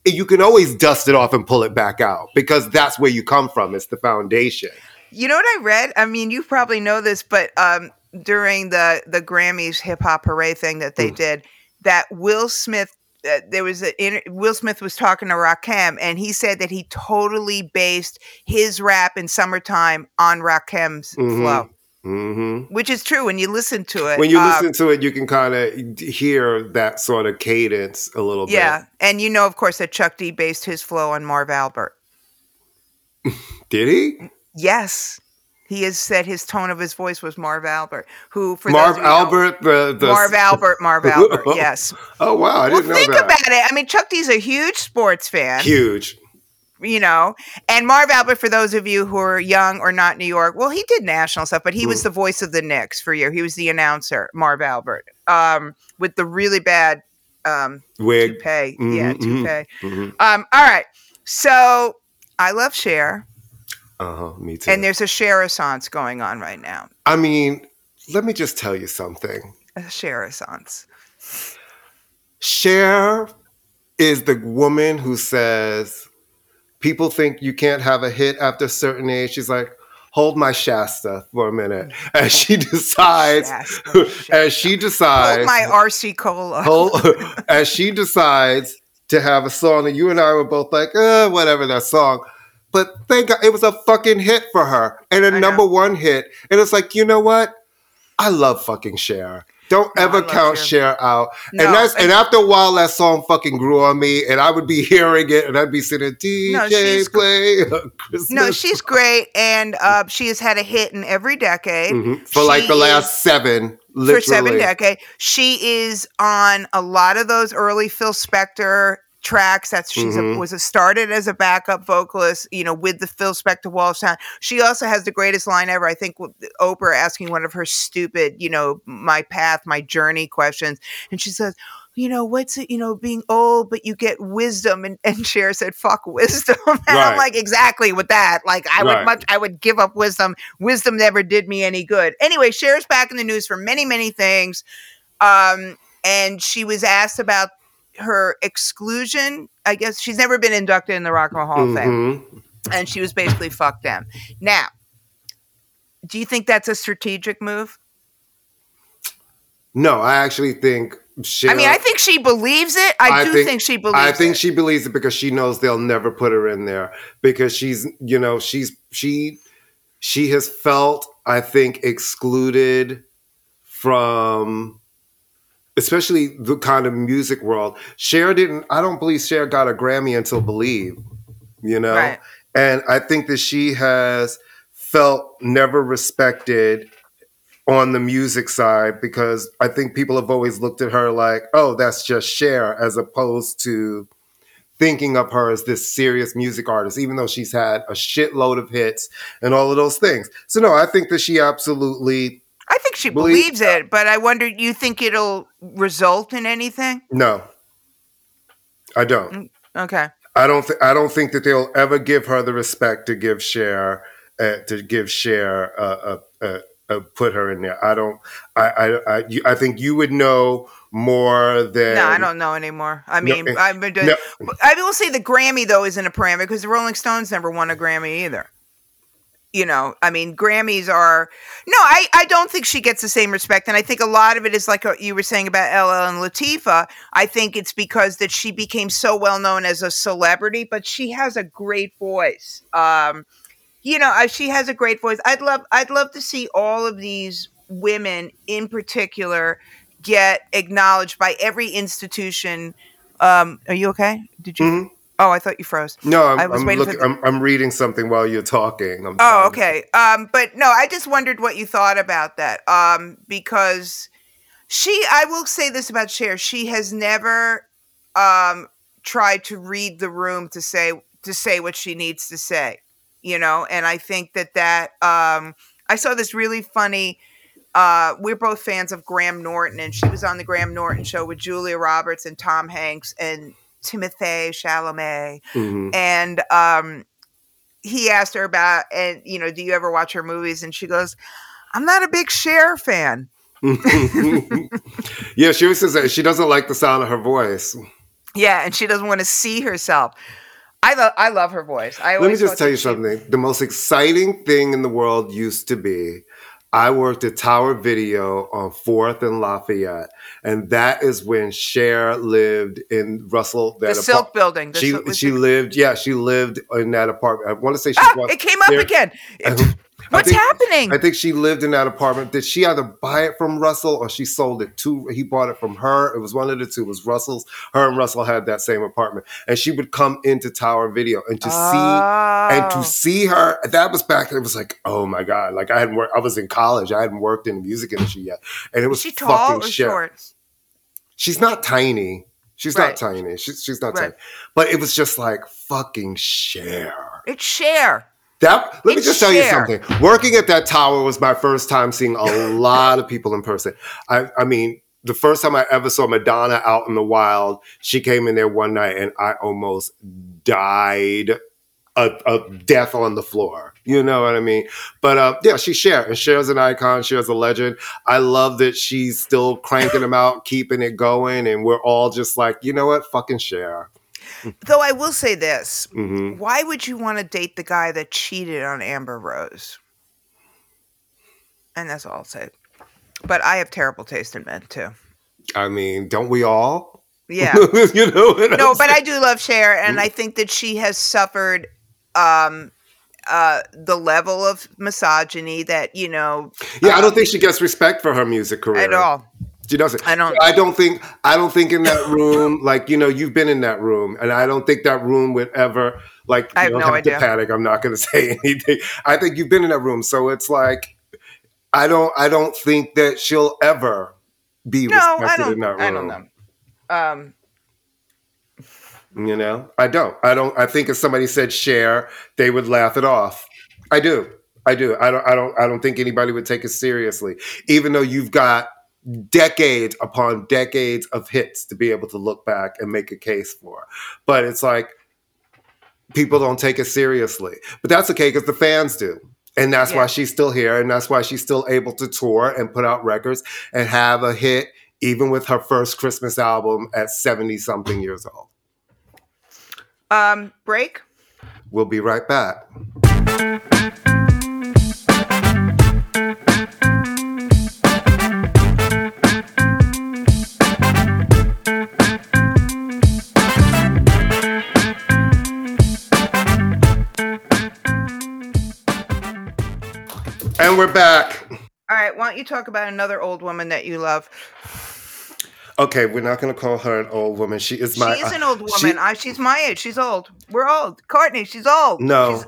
you can always dust it off and pull it back out because that's where you come from. It's the foundation. You know what I read? I mean, you probably know this, but um, during the the Grammys hip hop hooray thing that they did that Will Smith. Uh, there was a inter- Will Smith was talking to Rakim, and he said that he totally based his rap in "Summertime" on Rakim's flow, hmm which is true when you listen to it. When you Um, listen to it, you can kind of hear that sort of cadence a little yeah, bit. Yeah. And you know, of course, that Chuck D based his flow on Marv Albert. Did he? Yes, he has said his tone of his voice was Marv Albert, who for those Marv of you who don't- Albert, the, the Marv Albert, Marv Albert. Yes. Oh wow, I Well, didn't know think that. about it. I mean, Chuck D's a huge sports fan, Huge. you know, and Marv Albert. For those of you who are young or not New York, well, he did national stuff, but he Mm. was the voice of the Knicks for you. He was the announcer, Marv Albert, um, with the really bad um, Wig. toupee. yeah, Mhm, mhm, toupee. mhm. Um, all right, so I love Cher, Uh huh. Me too. and there's a Cher Renaissance going on right now. I mean, let me just tell you something. A Cher Renaissance. Cher is the woman who says people think you can't have a hit after a certain age. She's like, hold my Shasta for a minute. As she decides, Shasta, as she decides, Hold my RC Cola. hold, as she decides to have a song, and you and I were both like, uh, whatever that song. But thank God it was a fucking hit for her and a know. number one hit. And it's like, you know what? I love fucking Cher. Don't No, ever count Cher. Cher out. No, and that's and after a while that song fucking grew on me and I would be hearing it and I'd be sitting DJ No, she's- play No, she's great, and uh, she has had a hit in every decade Mhm. for like She the is- last seven, literally. for seven decades. She is on a lot of those early Phil Spector tracks. That's she's Mhm. a, was a, started as a backup vocalist, you know, with the Phil Spector wall sound. She also has the greatest line ever. I think Oprah asking one of her stupid, you know, my path, my journey questions, and she says. You know, what's it, you know, being old, but you get wisdom. And, and Cher said, fuck wisdom. and I'm like, exactly with that. Like, I would much, I would give up wisdom. Wisdom never did me any good. Anyway, Cher's back in the news for many, many things. Um, and she was asked about her exclusion. I guess she's never been inducted in the Rock and Roll Hall of Fame, Mhm. and she was basically fucked them. Now, do you think that's a strategic move? No, I actually think Cher I mean, I think she believes it. I, do think, she believes. I think it. she believes it because she knows they'll never put her in there because she's you know she's she she has felt I think excluded from especially the kind of music world. Cher didn't. I don't believe Cher got a Grammy until Believe. You know, Right. and I think that she has felt never respected on the music side because I think people have always looked at her like, oh, that's just Cher, as opposed to thinking of her as this serious music artist, even though she's had a shitload of hits and all of those things. So no, I think that she absolutely I think she Believe- believes it, but I wonder. You think it'll result in anything? no. I don't. Okay. I don't. Th- I don't think that they'll ever give her the respect to give Cher uh, to give Cher uh, uh, uh, uh, put her in there. I don't. I. I. I, you, I think you would know more than. No, I don't know anymore. I mean, eh, I've been doing. no. I will say the Grammy though isn't a parameter because the Rolling Stones never won a Grammy either. You know, I mean, Grammys are no. I I don't think she gets the same respect, and I think a lot of it is like what you were saying about LL and Latifah I think it's because that she became so well known as a celebrity, but she has a great voice. Um, you know, uh, she has a great voice. I'd love I'd love to see all of these women in particular get acknowledged by every institution. Um, are you okay? Did you? Mhm. Oh, I thought you froze. No, I'm, I was I'm, waiting look, the- I'm, I'm reading something while you're talking. I'm Oh, okay. Um, but no, I just wondered what you thought about that. Um, because she, I will say this about Cher: she has never um tried to read the room to say to say what she needs to say. You know, and I think that that um, I saw this really funny. Uh, we're both fans of Graham Norton, and she was on the Graham Norton show with Julia Roberts and Tom Hanks and Timothée Chalamet Mhm. and um he asked her about and you know do you ever watch her movies and she goes i'm not a big Cher fan yeah, she always says that she doesn't like the sound of her voice. yeah and she doesn't want to see herself i love i love her voice i Let me just tell you something. The most exciting thing in the world used to be I worked at Tower Video on Fourth and Lafayette, and that is when Cher lived in Russell. The Silk Building. The she Silk- she lived, yeah, she lived in that apartment. I want to say she Ah, was it came up there- again. I What's think- happening? I think she lived in that apartment. Did she either buy it from Russell or she sold it to? He bought it from her. It was one of the two. It was Russell's. Her and Russell had that same apartment, and she would come into Tower Video and to see and Oh. to see her. That was back. It was like, oh my god! Like I hadn't worked. I was in college. I hadn't worked in the music industry yet, and it was she tall fucking or shit. short? She's not tiny. She's Right. not tiny. She's she's not Right. tiny. But it was just like fucking Cher. It's Cher. That let me just tell you something. Working at that tower was my first time seeing a lot of people in person. I, I mean, the first time I ever saw Madonna out in the wild, she came in there one night and I almost died a, a death on the floor. You know what I mean? But uh, yeah, she's Cher, and Cher's an icon. Cher's a legend. I love that she's still cranking them out, keeping it going, and we're all just like, you know what? Fucking Cher. Though I will say this: hmm Why would you want to date the guy that cheated on Amber Rose? And that's all I'll say. But I have terrible taste in men too. I mean, don't we all? Yeah. you know what no, I'm but I do love Cher, and I think that she has suffered um, uh, the level of misogyny that you know Yeah, I don't um, think she gets respect for her music career at all. She doesn't. I don't- I don't think. I don't think in that room, like you know, you've been in that room, and I don't think that room would ever like. I have don't no have idea. panic. I'm not going to say anything. I think you've been in that room, so it's like, I don't. I don't think that she'll ever be No, I respected don't. in that room. I don't know. Um, You know, I don't. I don't. I think if somebody said Cher, they would laugh it off. I do. I do. I don't. I don't. I don't think anybody would take it seriously, even though you've got decades upon decades of hits to be able to look back and make a case for. But it's like people don't take it seriously. But that's okay because the fans do. And that's why she's still here. And that's why she's still able to tour and put out records and have a hit, even with her first Christmas album at 70 something years old. um, break. We'll be right back. We're back. All right. Why don't you talk about another old woman that you love? Okay, we're not going to call her an old woman. She is my. she is an old uh, woman. she- I, she's my age. She's old. We're old. Courtney, she's old. no, She's-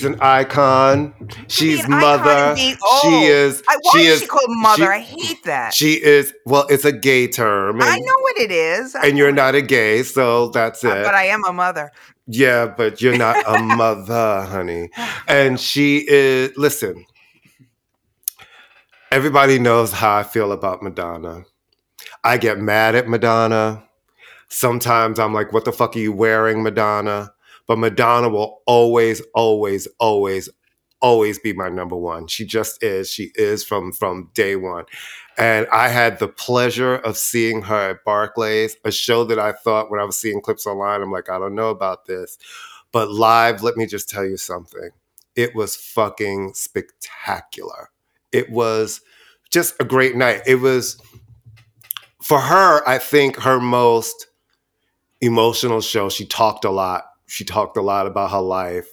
she's, an icon. She's an mother. and old. She is. I, why she is is she called mother? she- I hate that. She is. Well, it's a gay term. I know what it is. I And you're not a gay, so that's it, it. but I am a mother. Yeah, but you're not a mother, honey. And she is, listen, everybody knows how I feel about Madonna. I get mad at Madonna. Sometimes I'm like, what the fuck are you wearing, Madonna? But Madonna will always, always, always, always be my number one. She just is. She is from from day one. And I had the pleasure of seeing her at Barclays, a show that I thought when I was seeing clips online, I'm like, I don't know about this. But live, let me just tell you something. It was fucking spectacular. It was just a great night. It was for her, I think her most emotional show. She talked a lot. She talked a lot about her life.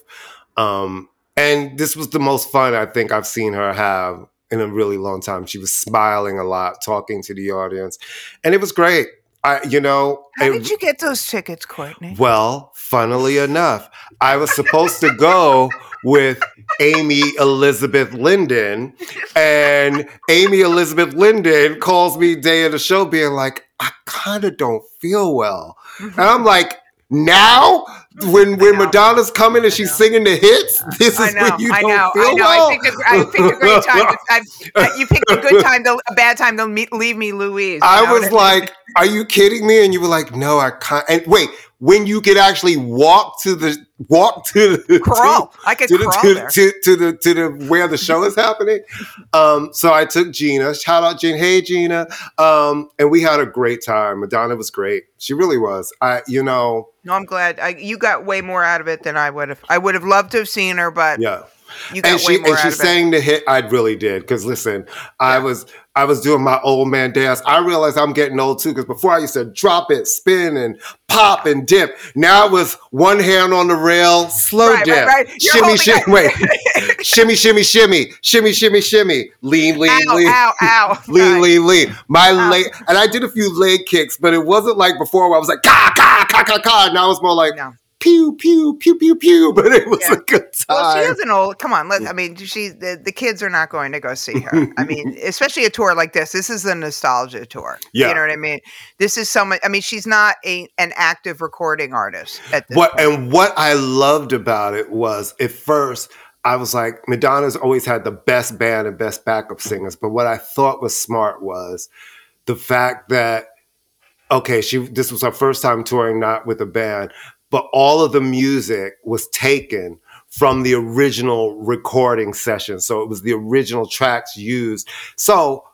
Um, and this was the most fun I think I've seen her have in a really long time. She was smiling a lot, talking to the audience, and it was great. I, you know, How it- did you get those tickets, Courtney? well, funnily enough, I was supposed to go with Amy Elizabeth Linden, and Amy Elizabeth Linden calls me day of the show, being like, "I kind of don't feel well," mm-hmm. and I'm like. Now, when when. Madonna's coming and she's singing the hits, this is when you I don't know, feel I know. well. I picked a, I picked a great time. To, you picked a good time, to, a bad time to meet, leave me, Louise. I was like, "Are you kidding me?" And you were like, "No, I can't." And wait, when you could actually walk to the walk to the crawl. I could to the, crawl to, there. to, to the to the where the show is happening. Um, so I took Gina. Shout out Gina. Hey Gina. Um, and we had a great time. Madonna was great. She really was. I you know No, I'm glad I, you got way more out of it than I would have. I would have loved to have seen her, but yeah. You got and way she more and she of it. sang the hit. I really did because listen, I was I was doing my old man dance. I realized I'm getting old too because before I used to drop it, spin, and pop and dip. Now it was one hand on the rail, slow Right, right, dip, right. You're shimmy, shimmy, it. wait, shimmy, shimmy, shimmy, shimmy, shimmy, shimmy, lean, lean, Ow, lean. ow, ow. Lean, Right. lean, lean. My Ow. leg, and I did a few leg kicks, but it wasn't like before where I was like, ka, ka, ka, ka, ka. Now it's more like, No. Pew, pew, pew, pew, pew. But it was Yeah. a good time. Well, she is an old. Come on, let I mean, she the, the kids are not going to go see her. I mean, especially a tour like this. This is a nostalgia tour. Yeah. you know what I mean. This is someone. I mean, she's not a an active recording artist at this What point. and what I loved about it was at first I was like Madonna's always had the best band and best backup singers, but what I thought was smart was the fact that okay, she this was her first time touring not with a band, but all of the music was taken from the original recording session. So it was the original tracks used. So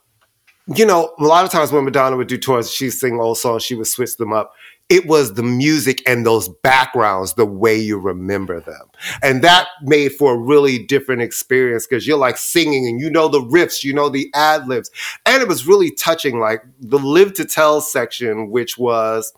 you know, a lot of times when Madonna would do tours, she'd sing old songs, she would switch them up. It was the music and those backgrounds, the way you remember them. And that made for a really different experience because you're like singing and you know the riffs, you know the ad libs. And it was really touching, like the live to tell section, which was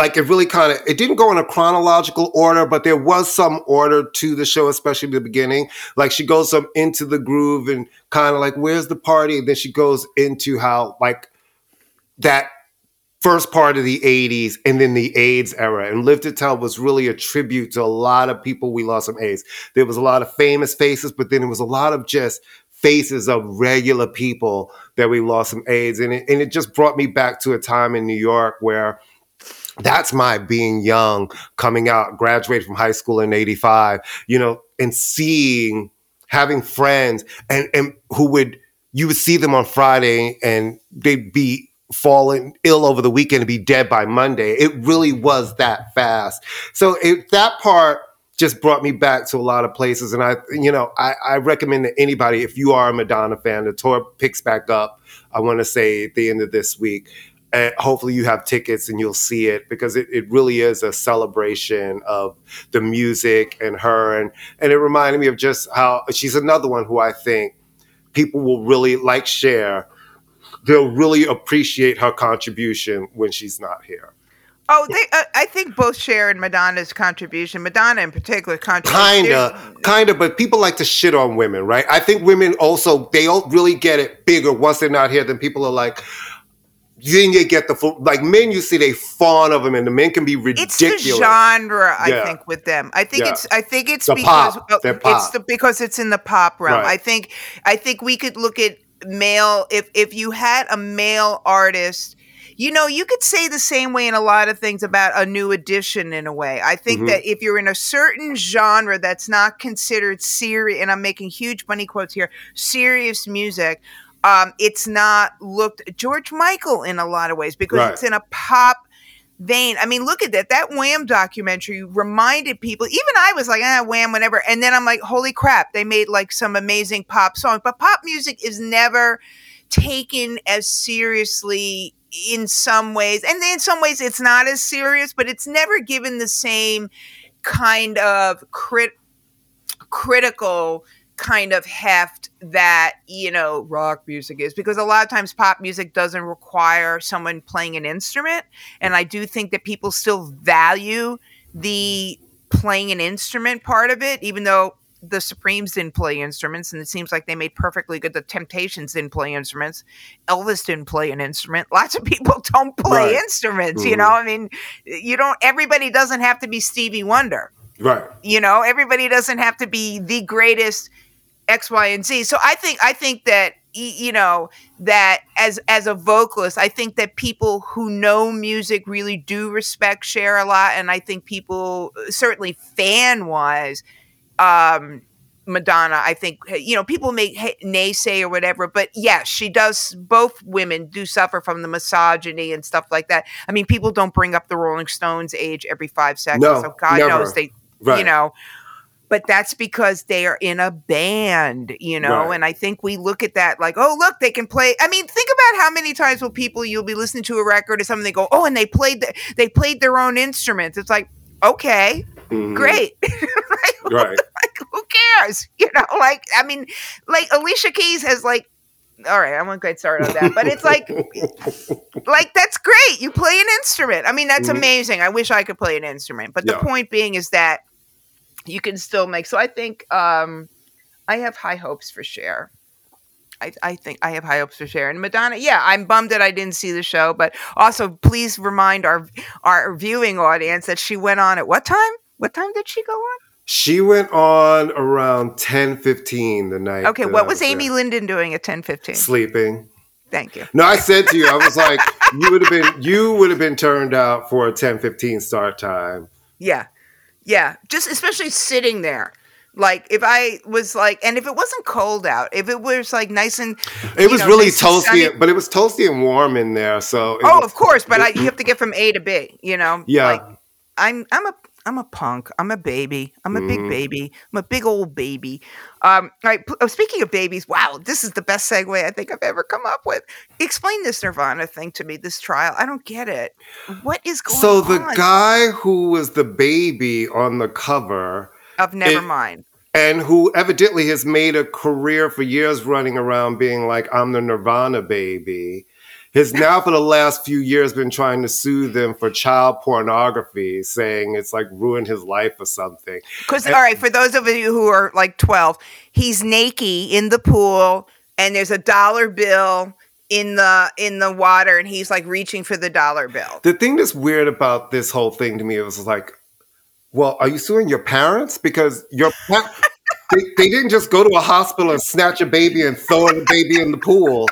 like it really kind of it didn't go in a chronological order but there was some order to the show especially the beginning like she goes up into the groove and kind of like where's the party and then she goes into how like that first part of the 80s and then the AIDS era. And Live to Tell was really a tribute to a lot of people we lost from AIDS. There was a lot of famous faces, but then it was a lot of just faces of regular people that we lost from AIDS. And it, and it just brought me back to a time in New York where that's my being young, coming out, graduated from high school in 85, you know, and seeing, having friends and, and who would, you would see them on Friday and they'd be falling ill over the weekend and be dead by Monday. It really was that fast. So it, that part just brought me back to a lot of places. And I, you know, I, I recommend that anybody, if you are a Madonna fan, the tour picks back up, I want to say at the end of this week. And hopefully you have tickets and you'll see it because it, it really is a celebration of the music and her. And, and it reminded me of just how she's another one who I think people will really like share they'll really appreciate her contribution when she's not here. Oh, they, uh, I think both Cher and Madonna's contribution, Madonna in particular, contribution. Kinda, kinda, but people like to shit on women, right? I think women also they don't really get it bigger once they're not here. Then people are like, then you get the full like men. You see they fawn of them, and the men can be ridiculous. It's the genre, I Yeah. think, with them. I think Yeah. it's. I think it's The because pop. uh, They're it's the because it's in the pop realm. Right. I think. I think we could look at male if if you had a male artist. You know, you could say the same way in a lot of things about a new edition in a way. I think Mhm. that if you're in a certain genre that's not considered serious, and I'm making huge money quotes here, serious music, um, it's not looked George Michael in a lot of ways because Right. it's in a pop vein. I mean, look at that. That Wham documentary reminded people, even I was like, ah, Wham, whatever. And then I'm like, holy crap, they made like some amazing pop songs. But pop music is never taken as seriously in some ways. And in some ways, it's not as serious, but it's never given the same kind of crit- critical kind of heft that you know rock music is because a lot of times pop music doesn't require someone playing an instrument and i do think that people still value the playing an instrument part of it even though the supremes didn't play instruments and it seems like they made perfectly good the temptations didn't play instruments elvis didn't play an instrument lots of people don't play Right. instruments you Mhm. know i mean you don't everybody doesn't have to be stevie wonder Right. you know everybody doesn't have to be the greatest x y and z so i think i think that you know that as as a vocalist i think that people who know music really do respect Cher a lot and i think people certainly fan wise um madonna i think you know people may naysay or whatever but yes she does both women do suffer from the misogyny and stuff like that i mean people don't bring up the rolling stones age every five seconds No, so god never. knows they Right. you know but that's because they are in a band, you know. Right. And I think we look at that like, oh, look, they can play. I mean, think about how many times will people you'll be listening to a record or something, they go, oh, and they played the, they played their own instruments. It's like, okay, Mhm. great, right? Right. Like, who cares? You know, like I mean, like Alicia Keys has like all right, I won't get started on that, but it's like, like that's great. You play an instrument. I mean, that's Mhm. amazing. I wish I could play an instrument, but the point being is that you can still make. So I think um, I have high hopes for Cher. I, I think I have high hopes for Cher and Madonna. Yeah, I'm bummed that I didn't see the show, but also please remind our our viewing audience that she went on at what time? What time did she go on? She went on around 10 15 the night. Okay, what I was Amy there. Linden doing at 10:15? Sleeping. Thank you. No, I said to you, I was like, you would have been you would have been turned out for a 10 15 start time. Yeah. Yeah. Just especially sitting there. Like if I was like and if it wasn't cold out, if it was like nice and It was know, really nice toasty, but it was toasty and warm in there. So Oh, was- of course, but I, you have to get from A to B, you know? Yeah. Like I'm I'm a I'm a punk. I'm a baby. I'm a big Mhm. baby. I'm a big old baby. Um, all right. Oh, speaking of babies, wow, this is the best segue I think I've ever come up with. Explain this Nirvana thing to me. This trial, I don't get it. What is going So on? So the guy who was the baby on the cover of it- Nevermind. and who evidently has made a career for years running around being like, I'm the Nirvana baby, has now for the last few years been trying to sue them for child pornography, saying it's like ruined his life or something. Because all right, for those of you who are like twelve, he's naked in the pool, and there's a dollar bill in the in the water, and he's like reaching for the dollar bill. The thing that's weird about this whole thing to me was like, well, are you suing your parents? Because your pa- they, they didn't just go to a hospital and snatch a baby and throw the baby in the pool.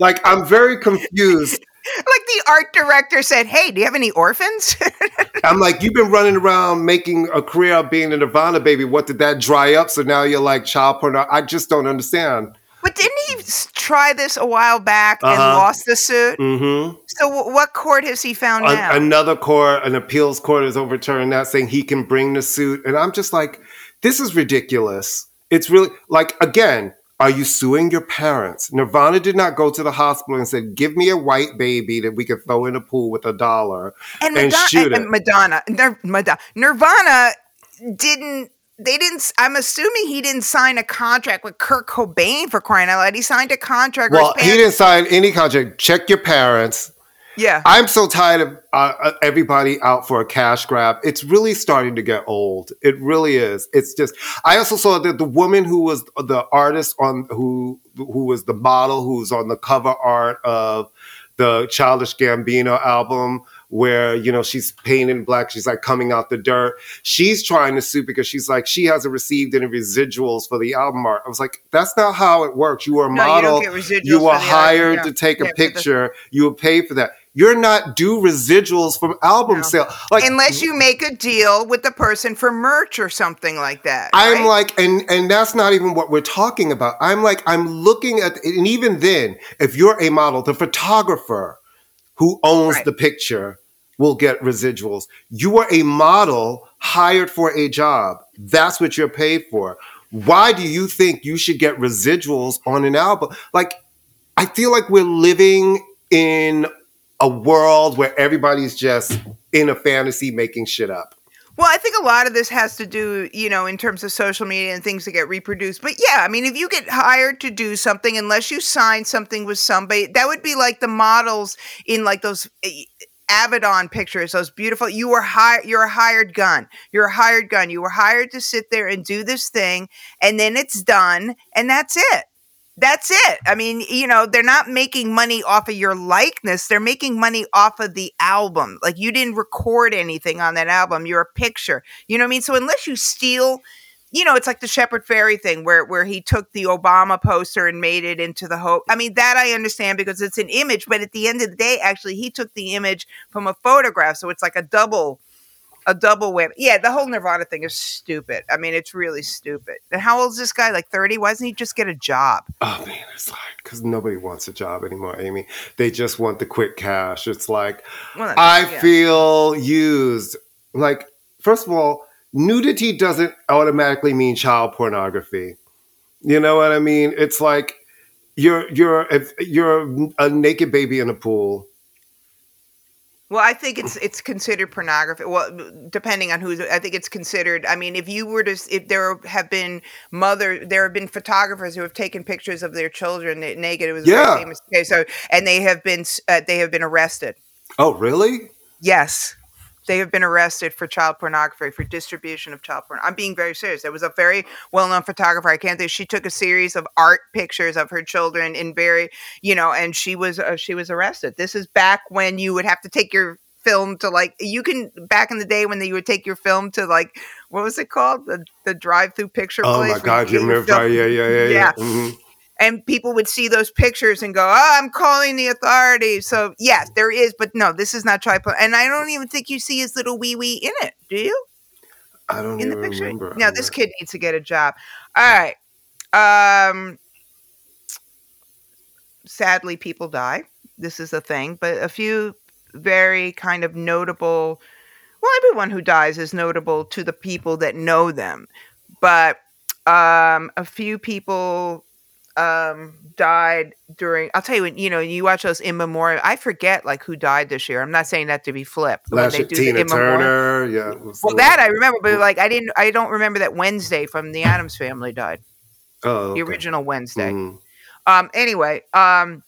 Like, I'm very confused. Like the art director said, "Hey, do you have any orphans?" I'm like, you've been running around making a career of being a Nirvana baby. What did that dry up? So now you're like child porn. I just don't understand. but didn't he try this a while back and Uh-huh. lost the suit? Mm-hmm. So w- what court has he found now? another court, an appeals court, has overturned that, saying he can bring the suit. And I'm just like, this is ridiculous. It's really like, again, are you suing your parents? Nirvana did not go to the hospital and said, give me a white baby that we could throw in a pool with a dollar and, and Madonna, shoot and it. Madonna, Nir- Madonna, Nirvana didn't. They didn't. I'm assuming he didn't sign a contract with Kurt Cobain for crying out loud. He signed a contract. Well, he didn't sign any contract. Check your parents. Yeah. I'm so tired of uh, uh, everybody out for a cash grab. It's really starting to get old. It really is. It's just. I also saw that the woman who was the artist on who who was the model who's on the cover art of the Childish Gambino album, where you know she's painted black. She's like coming out the dirt. She's trying to sue because she's like she hasn't received any residuals for the album art. I was like, that's not how it works. You are a No, you model. don't get residuals You for were the album, hired yeah. to take Yeah, a for the- picture. You will pay for that. You're not due residuals from album No. sale. Like Unless you make a deal with the person for merch or something like that. I'm right? like, and and that's not even what we're talking about. I'm like, I'm looking at, and even then, if you're a model, the photographer who owns Right. the picture will get residuals. You are a model hired for a job. That's what you're paid for. Why do you think you should get residuals on an album? Like, I feel like we're living in a world where everybody's just in a fantasy making shit up. Well, I think a lot of this has to do, you know, in terms of social media and things that get reproduced. But yeah, I mean, if you get hired to do something, unless you sign something with somebody, that would be like the models in like those eh, Avedon pictures, those beautiful. You were hired. You're a hired gun. You're a hired gun. You were hired to sit there and do this thing, and then it's done, and that's it. That's it. I mean, you know, they're not making money off of your likeness. They're making money off of the album. Like you didn't record anything on that album. You're a picture. You know what I mean? So unless you steal, you know, it's like the Shepard Fairey thing where where he took the Obama poster and made it into the hope. I mean, that I understand because it's an image, but at the end of the day, actually he took the image from a photograph. So it's like a double a double win. Yeah, the whole Nirvana thing is stupid. I mean, it's really stupid. And how old is this guy? Like 30? Why doesn't he just get a job? Oh man, it's like because nobody wants a job anymore, Amy. They just want the quick cash. It's like Well, I yeah. feel used. Like first of all, nudity doesn't automatically mean child pornography. You know what I mean? It's like you're you're if you're a naked baby in a pool. Well, I think it's it's considered pornography. Well, depending on who's, I think it's considered. I mean, if you were to, if there have been mother, there have been photographers who have taken pictures of their children naked. It was a Yeah. very famous case. So, and they have been, uh, they have been arrested. Oh, really? Yes. They have been arrested for child pornography, for distribution of child porn. I'm being very serious. There was a very well known photographer. I can't think. She took a series of art pictures of her children in very, you know, and she was uh, she was arrested. This is back when you would have to take your film to like you can back in the day when you would take your film to like what was it called the the drive through picture Oh place my God, you remember? Yeah, yeah, yeah, yeah. Yeah. Mhm. And people would see those pictures and go, "Oh, I'm calling the authorities." So yes, there is, but no, this is not tripod. And I don't even think you see his little wee wee in it. Do you I don't in the picture? remember. No, this kid needs to get a job. All right. Um. Sadly, people die. This is a thing, but a few very kind of notable. Well, everyone who dies is notable to the people that know them, but um, a few people um died during i'll tell you when you know you watch those in memoriam i forget like who died this year i'm not saying that to be flip when Last year, do Tina. Turner. Yeah. well that i remember but like i didn't i don't remember that wednesday from the addams family died oh, the original wednesday Mhm. um anyway um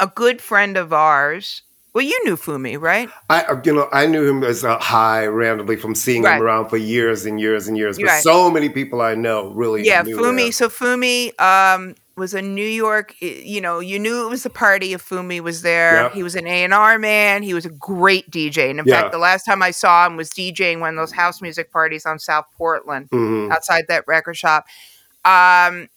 a good friend of ours well you knew fumi right I, uh, you know, I knew him as a high randomly from seeing Right. him around for years and years and years. But Right. so many people I know really yeah knew fumi him. so fumi um was a new york you know you knew it was a party if fumi was there Yep. he was an a&r man he was a great dj and in Yeah. fact the last time i saw him was djing one of those house music parties on south portland Mhm. outside that record shop um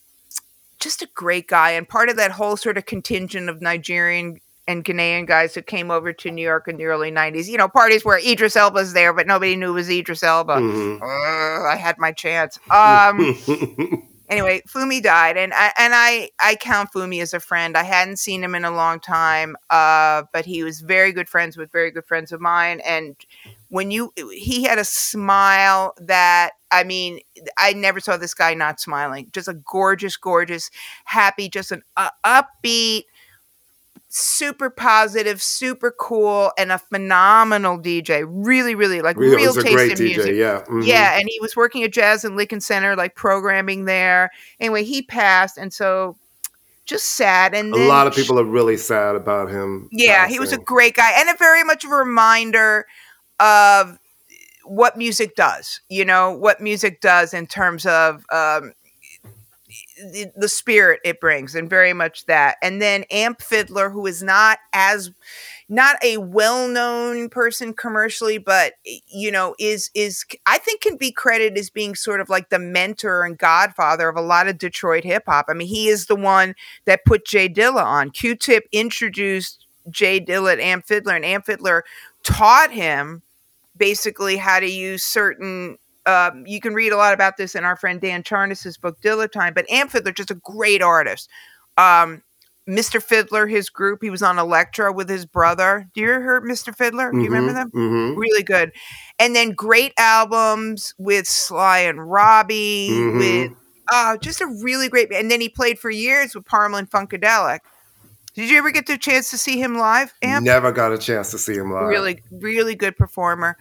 just a great guy and part of that whole sort of contingent of nigerian and Ghanaian guys who came over to New York in the early 90s. You know, parties where Idris Elba's there, but nobody knew it was Idris Elba. Mhm. Ugh, I had my chance. Um, anyway, Fumi died, and I and I I count Fumi as a friend. I hadn't seen him in a long time, uh, but he was very good friends with very good friends of mine. And when you, he had a smile that I mean, I never saw this guy not smiling. Just a gorgeous, gorgeous, happy, just an uh, upbeat. Super positive, super cool, and a phenomenal DJ. Really, really like Really, real taste in DJ. music. Yeah. mhm. Yeah, and he was working at Jazz and Lincoln Center, like programming there. Anyway, he passed, and so just sad. And A lot of people are really sad about him. yeah, he was a great guy, and a very much of a reminder of what music does. You know what music does in terms of um, the, spirit it brings, and very much that. And then Amp Fiddler, who is not as not a well-known person commercially but you know is is i think can be credited as being sort of like the mentor and godfather of a lot of detroit hip-hop i mean he is the one that put jay dilla on q-tip introduced jay dilla at amp fiddler and amp fiddler taught him basically how to use certain um, you can read a lot about this in our friend dan charnas's book dilla time but amp fiddler just a great artist um, Mr. Fiddler, his group, he was on Elektra with his brother. Do you hear Mr. Fiddler? Do you remember them? Mhm. Really good. And then great albums with Sly and Robbie, Mhm. with oh, just a really great. And then he played for years with Parliament Funkadelic. Did you ever get the chance to see him live, Amp? Never got a chance to see him live. really really good performer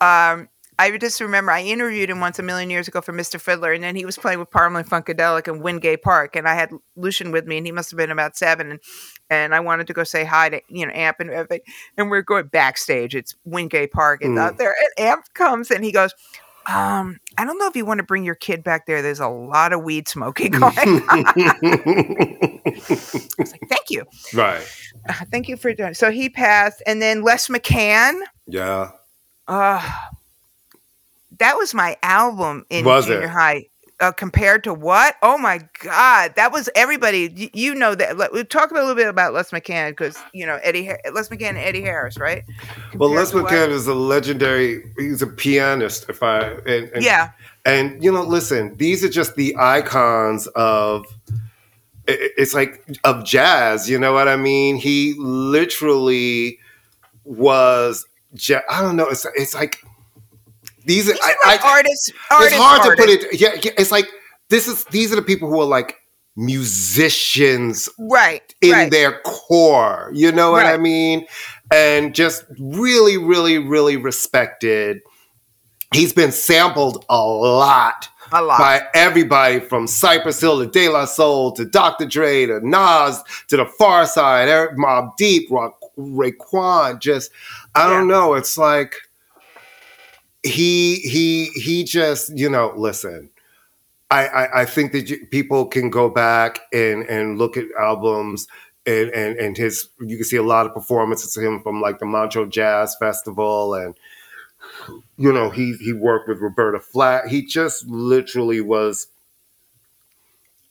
um I just remember I interviewed him once a million years ago for Mr. Fiddler, and then he was playing with Parliament Funkadelic in Wingate Park, and I had Lucian with me, and he must have been about seven, and and I wanted to go say hi to you know Amp and everything, and we're going backstage. It's Wingate Park, and out there, and Amp comes, and he goes. Um, I don't know if you want to bring your kid back there. There's a lot of weed smoking going on. I was like, Thank you. right. Thank you for doing So he passed, and then Les McCann. Yeah. Uh, that was my album in Was junior it? high. Uh, compared to what? Oh my God, that was everybody. You, you know that. Let, we'll talk a little bit about Les McCann because you know Eddie, Les McCann and Eddie Harris, right? Well, Compared Les? McCann is a legendary. He's a pianist. If I and, and Yeah, And you know, listen, these are just the icons of it's like of jazz, you know what I mean? He literally was I don't know, it's it's like these are I, like I- artists. artists it's hard artists. to put it yeah, yeah, it's like this is these are the people who are like musicians right in right. their core. You know what I mean? and just really, really, really respected. He's been sampled a lot. A lot. By everybody from Cypress Hill to De La Soul to Dr. Dre to Nas to the Pharcyde, Eric Mob Deep, Ra- Raekwon. Just, I don't know. It's like he he he just you know listen. I, I, I think that you, people can go back and, and look at albums and, and, and his you can see a lot of performances of him from like the Montreux Jazz Festival and you know he he worked with Roberta Flack. He just literally was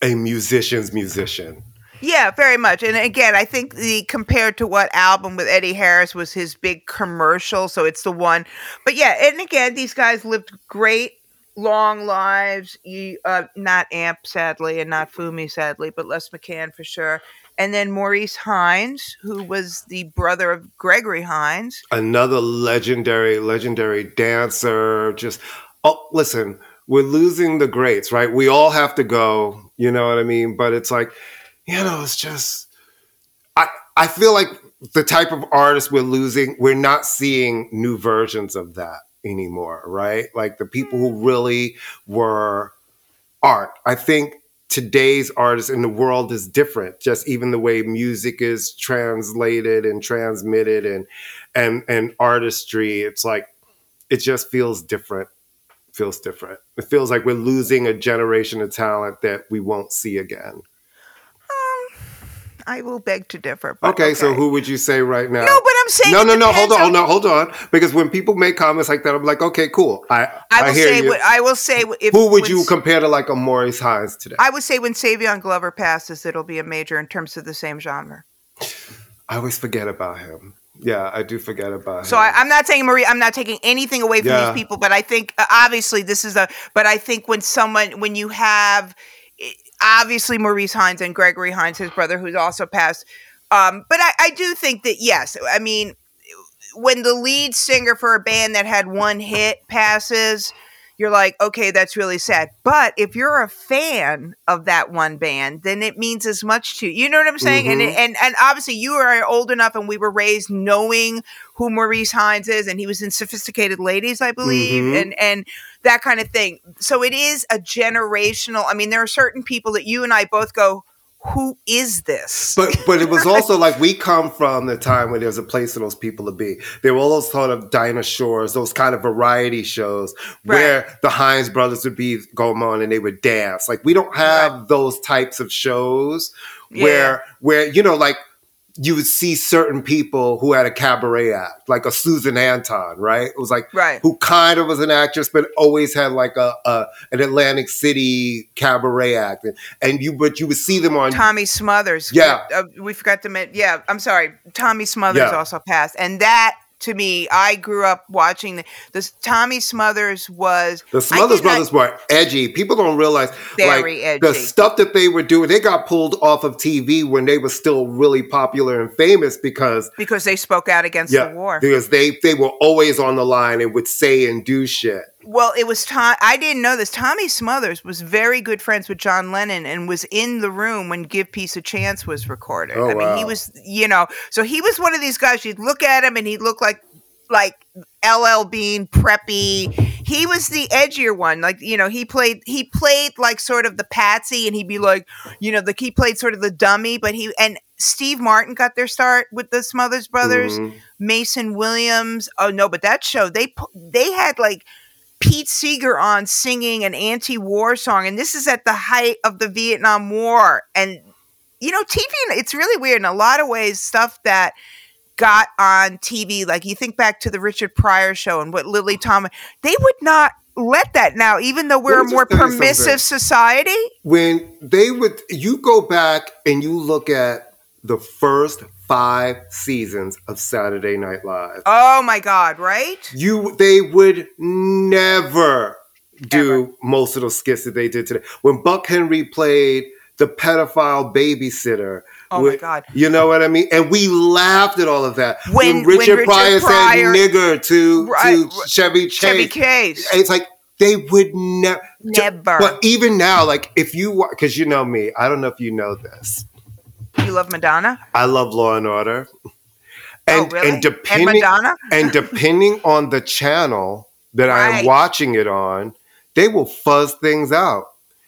a musician's musician. Yeah, very much. And again, I think the compared to what album with Eddie Harris was his big commercial, so it's the one. But yeah, and again, these guys lived great long lives. You uh not Amp sadly and not Fumi sadly, but Les McCann for sure. And then Maurice Hines, who was the brother of Gregory Hines. Another legendary, legendary dancer. Just oh listen, we're losing the greats, right? We all have to go, you know what I mean? But it's like, you know, it's just I I feel like the type of artist we're losing, we're not seeing new versions of that anymore, right? Like the people who really were art. I think today's artists in the world is different. Just even the way music is translated and transmitted and and and artistry, it's like it just feels different. Feels different. It feels like we're losing a generation of talent that we won't see again. I will beg to differ. but Okay, so who would you say right now? No, but I'm saying no, no, no. Hold on, on- no, hold on. Because when people make comments like that, I'm like, okay, cool. I I I, will hear say you. what I will say if Who would you compare to like a Maurice Hines today? I would say when Savion Glover passes, it'll be a major in terms of the same genre. I always forget about him. Yeah, I do forget about him. So him. I, I'm not saying Marie. I'm not taking anything away from Yeah. these people, but I think uh, obviously this is a. But I think when someone, when you have, obviously Maurice Hines and Gregory Hines, his brother, who's also passed. Um, but I, I do think that yes, I mean, when the lead singer for a band that had one hit passes, you're like, okay, that's really sad. But if you're a fan of that one band, then it means as much to you. You know what I'm saying? And, and and obviously you are old enough, and we were raised knowing who Maurice Hines is, and he was in Sophisticated Ladies, I believe, Mhm. and and that kind of thing. So it is a generational. I mean, there are certain people that you and I both go, who is this? But but it was also like we come from the time when there was a place for those people to be. There were all those sort of Dinah Shores, those kind of variety shows where the Hines brothers would be going on and they would dance. Like we don't have those types of shows where where you know like you would see certain people who had a cabaret act, like a Susan Anton, right? It was like Right. who kind of was an actress, but always had like a, a an Atlantic City cabaret act, and, and you but you would see them on Tommy Smothers. Yeah. Uh, we forgot to mention. Yeah, I'm sorry. Tommy Smothers Yeah. also passed. And that, to me, I grew up watching the, this. Tommy Smothers was. The Smothers did not- brothers were edgy. People don't realize Very like the stuff that they were doing. They got pulled off of TV when they were still really popular and famous because Because they spoke out against yeah, the war. because they they were always on the line and would say and do shit. Well, it was Tom. I didn't know this. Tommy Smothers was very good friends with John Lennon and was in the room when "Give Peace a Chance" was recorded. Oh, I mean, he was, you know, so he was one of these guys. You'd look at him and he'd look like like LL Bean, preppy. He was the edgier one. Like you know, he played he played like sort of the patsy, and he'd be like, you know, the he played sort of the dummy. But he and Steve Martin got their start with the Smothers Brothers. Mhm. Mason Williams. Oh no, but that show they they had like Pete Seeger on singing an anti-war song, and this is at the height of the Vietnam War. And you know, TV. It's really weird in a lot of ways. Stuff that got on TV, like you think back to the Richard Pryor show and what Lily Thomas, they would not let that now, even though we're a more just tell you permissive society. When they would, you go back and you look at the first five seasons of Saturday Night Live. Oh my God! Right? you they would never do most of those skits that they did today. When Buck Henry played the pedophile babysitter. Oh my God. You know what I mean? And we laughed at all of that. When- when Richard, Richard Pryor, Pryor- said nigger to, Right, to Chevy Chase. Chevy Case. It's like they would never. Never. But even now, like if you, because you know me, I don't know if you know this. You love Madonna? I love Law and Order. And, really? and And depending Madonna? and depending on the channel that I am watching it on, they will fuzz things out.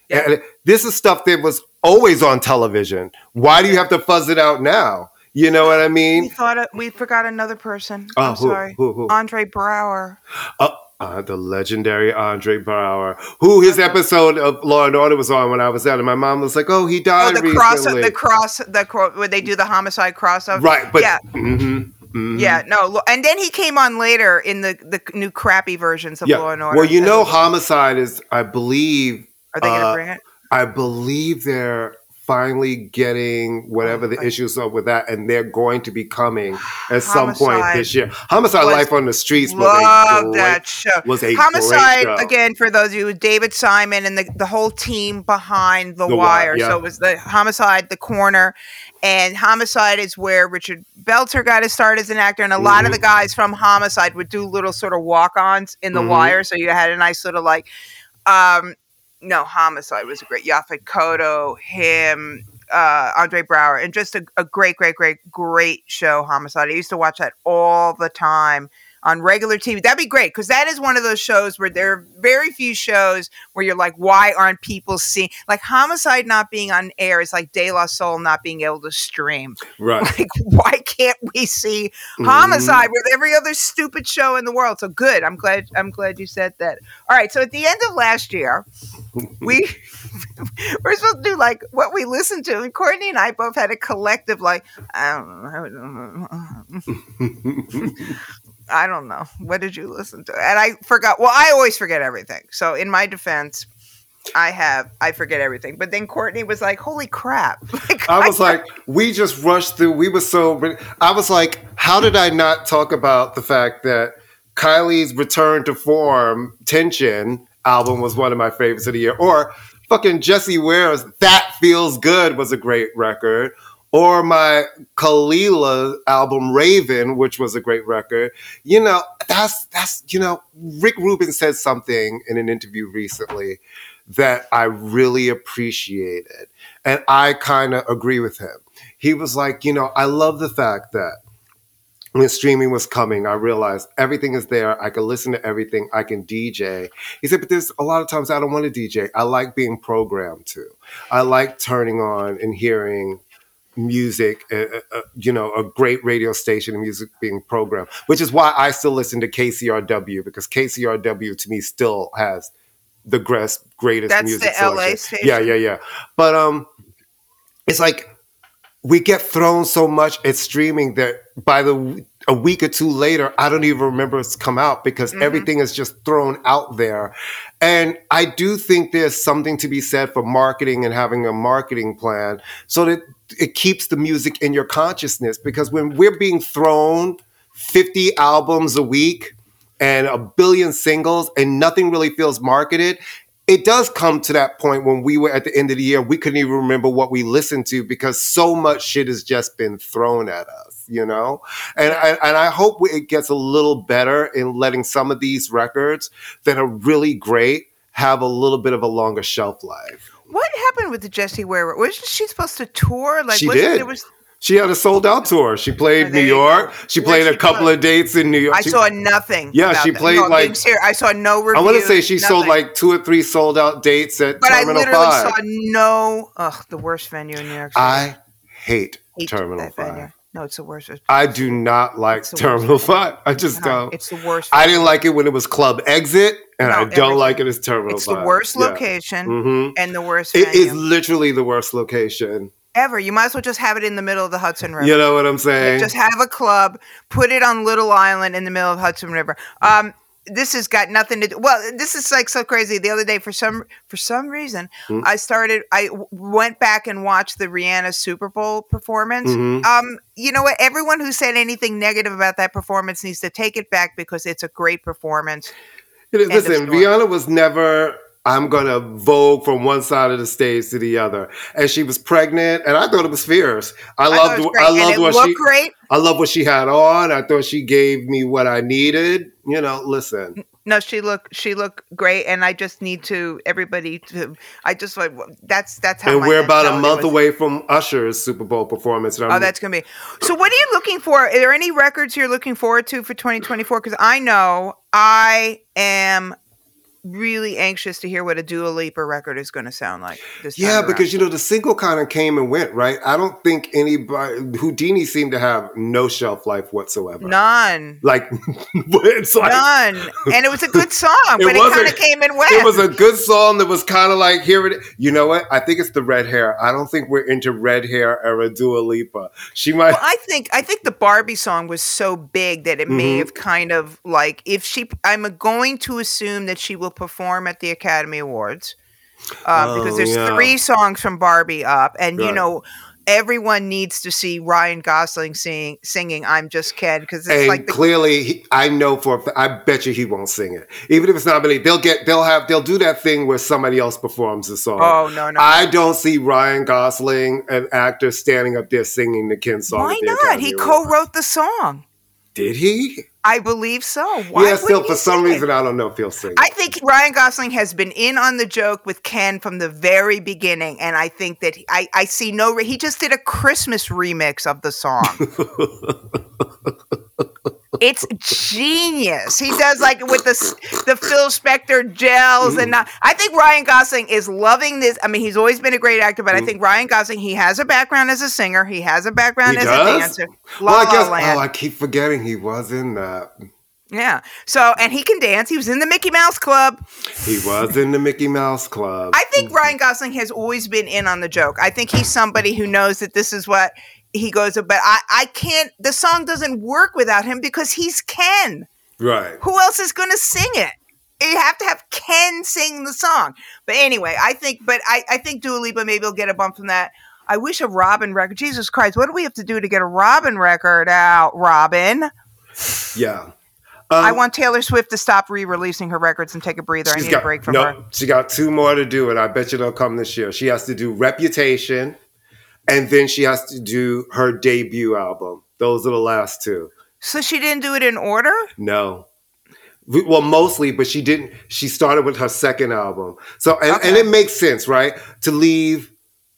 Yeah. And this is stuff that was always on television. Why do you have to fuzz it out now? You know what I mean? We thought it, we forgot another person. Oh, I'm who- sorry. who- who? Andre Braugher. Uh, uh, the legendary Andre Braugher, who his episode of Law and Order was on when I was out, and my mom was like, "Oh, he Oh, died the cross, the cross, the cro- where they do the homicide crossover. right, but yeah, mhm, mhm. yeah, no, and then he came on later in the the new crappy versions of yeah. Law and Order. Well, you know, homicide is, I believe, are they going to uh, bring it? I believe they're finally getting whatever the issues are with that, and they're going to be coming at some point this year. Homicide was- Life on the Streets was Love a great, that show. was a Homicide great show. again for those of you, David Simon and the, the whole team behind the, The wire. Wire, yeah. So it was the Homicide, the corner, and Homicide is where Richard Belzer got to start as an actor, and a lot Mm-hmm. of the guys from Homicide would do little sort of walk-ons in the Mhm. wire. So you had a nice sort of like, um, no, Homicide was a great. Yaphet Kotto, him. Uh, Andre Braugher, and just a, a great, great, great, great show, Homicide. I used to watch that all the time on regular TV. That'd be great because that is one of those shows where there are very few shows where you're like, why aren't people seeing? Like Homicide not being on air is like De La Soul not being able to stream. right. Like, why can't we see Mhm. Homicide with every other stupid show in the world? So good. I'm glad. I'm glad you said that. All right. So at the end of last year, we we're supposed to do like what we listened to, and Courtney and I both had a collective like, I don't know. I don't know. What did you listen to? And I forgot. Well, I always forget everything. So in my defense, I have I forget everything. But then Courtney was like, "Holy crap!" Like, I was like, we just rushed through. We were so. I was like, how did I not talk about the fact that Kylie's return to form, Tension album was one of my favorites of the year, or fucking Jessie Ware's That Feels Good was a great record, or my Kelela album Raven, which was a great record. You know, that's that's you know, Rick Rubin said something in an interview recently that I really appreciated. And I kind of agree with him. He was like, you know, I love the fact that when streaming was coming, I realized everything is there. I can listen to everything. I can DJ. He said, but there's a lot of times I don't want to DJ. I like being programmed to. I like turning on and hearing music, uh, uh, uh, you know, a great radio station and music being programmed, which is why I still listen to KCRW because KCRW to me still has the greatest, greatest That's music the LA station? Yeah, yeah, yeah. But um, it's like we get thrown so much at streaming that by the a week or two later, I don't even remember it's come out because Mhm. everything is just thrown out there. And I do think there's something to be said for marketing and having a marketing plan so that it keeps the music in your consciousness. Because when we're being thrown 50 albums a week and a billion singles and nothing really feels marketed, it does come to that point when we were at the end of the year, we couldn't even remember what we listened to because so much shit has just been thrown at us, you know? And, I, and I hope it gets a little better in letting some of these records that are really great have a little bit of a longer shelf life. what happened with the Jessie Ware? Wasn't she supposed to tour? Like, She wasn't did. There was, She had a sold out tour. She played Oh, New York. She played a couple of dates in New York. I She- saw nothing. Yeah, she played, No, like-. I saw no reviews. I want to say she sold like two or three sold out dates at But I Terminal literally 5. saw no. Ugh, the worst venue in New York. City. I hate, hate Terminal 5. venue. No, it's the worst. I do not like Terminal 5. I just No, don't. It's the worst. I didn't like it when it was Club Exit, and No, I don't everything. like it as Terminal It's 5. the worst Yeah. location Mhm. and the worst It venue is literally the worst location. Ever. You might as well just have it in the middle of the Hudson River. You know what I'm saying? Just have a club, put it on Little Island in the middle of Hudson River. Um, this has got nothing to do. Well, this is like so crazy. The other day, for some for some reason, Hmm. I started. I w- went back and watched the Rihanna Super Bowl performance. Mhm. Um, you know what? Everyone who said anything negative about that performance needs to take it back because it's a great performance. It is- End Listen. Rihanna was never. I'm gonna vogue from one side of the stage to the other, and she was pregnant, and I thought it was fierce. I, loved. I loved what she. great. I love what she had on. I thought she gave me what I needed. You know, listen. No, she look she looked great, and I just need to everybody to. I just like that's that's how. and we're about a month was. away from Usher's Super Bowl performance. Oh, that's gonna be. So, what are you looking for? Are there any records you're looking forward to for 2024? Because I know I am really anxious to hear what a Dua Lipa record is going to sound like. This Yeah, because you know the single kind of came and went, right? I don't think anybody Houdini seemed to have no shelf life whatsoever. none, Like it's like none, and it was a good song, but it, kind of came and went. It was a good song that was kind of like here it. You know what? I think it's the red hair. I don't think we're into red hair era Dua Lipa. She might. Well, I think I think the Barbie song was so big that it may Mhm. have kind of like if she. I'm going to assume that she will perform at the Academy Awards uh, because Oh, there's yeah. three songs from Barbie up, and you know. Everyone needs to see Ryan Gosling sing, singing "I'm Just Ken" because it's and like the, clearly, he, I know for. I bet you he won't sing it, even if it's not. Really, they'll get. They'll have. They'll do that thing where somebody else performs the song. oh no no I don't see Ryan Gosling, an actor, standing up there singing the Ken song. why not? Academy He Awards. co-wrote the song. Did he? I believe so. Why yeah, still for some it? reason I don't know if he'll sing. I think Ryan Gosling has been in on the joke with Ken from the very beginning, and I think that he- I, I see no. Re- he just did a Christmas remix of the song. it's genius. He does like with the the Phil Spector gels, and uh, I think Ryan Gosling is loving this. I mean, he's always been a great actor, but I think Ryan Gosling he has a background as a singer. He has a background He as does? a dancer. La well, I La guess. Land. Oh, I keep forgetting he was in that. yeah. So, and he can dance. He was in the Mickey Mouse Club. He was in the Mickey Mouse Club. I think Ryan Gosling has always been in on the joke. I think he's somebody who knows that this is what he goes, but I, I can't, the song doesn't work without him because he's Ken. right. Who else is going to sing it? You have to have Ken sing the song. But anyway, I think, but I, I think Dua Lipa maybe will get a bump from that. I wish a Robyn record. Jesus Christ, what do we have to do to get a Robyn record out, Robyn? Yeah. I Um, want Taylor Swift to stop re-releasing her records and take a breather. I need got- a break from no, her. She got two more to do, and I bet you they'll come this year. She has to do Reputation, and then she has to do her debut album. Those are the last two. So she didn't do it in order? No. Well, mostly, but she didn't. She started with her second album. So, and, and it makes sense, right? To leave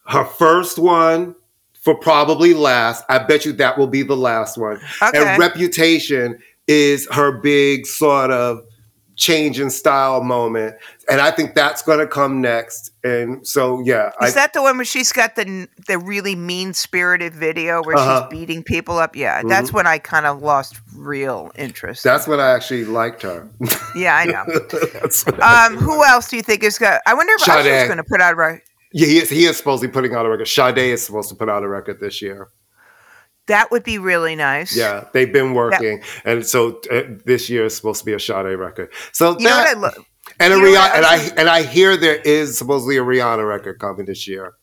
her first one for probably last. I bet you that will be the last one. Okay. And Reputation is her big sort of change in style moment. And I think that's going to come next. And so, yeah. Is I, that the one where she's got the the really mean spirited video where Uh-huh. she's beating people up? Yeah, that's when I kind of lost real interest. that's when I actually liked her. yeah, I know. That's when I- Um, who else do you think is going? I wonder if Sade. Usher's going to put out a record. yeah, he is, he is supposed to be putting out a record. Sade is supposed to put out a record this year. That would be really nice. Yeah, they've been working, and so uh, this year is supposed to be a Sade record. So You know what I love? And a you know what Rihanna, and I and I hear there is supposedly a Rihanna record coming this year.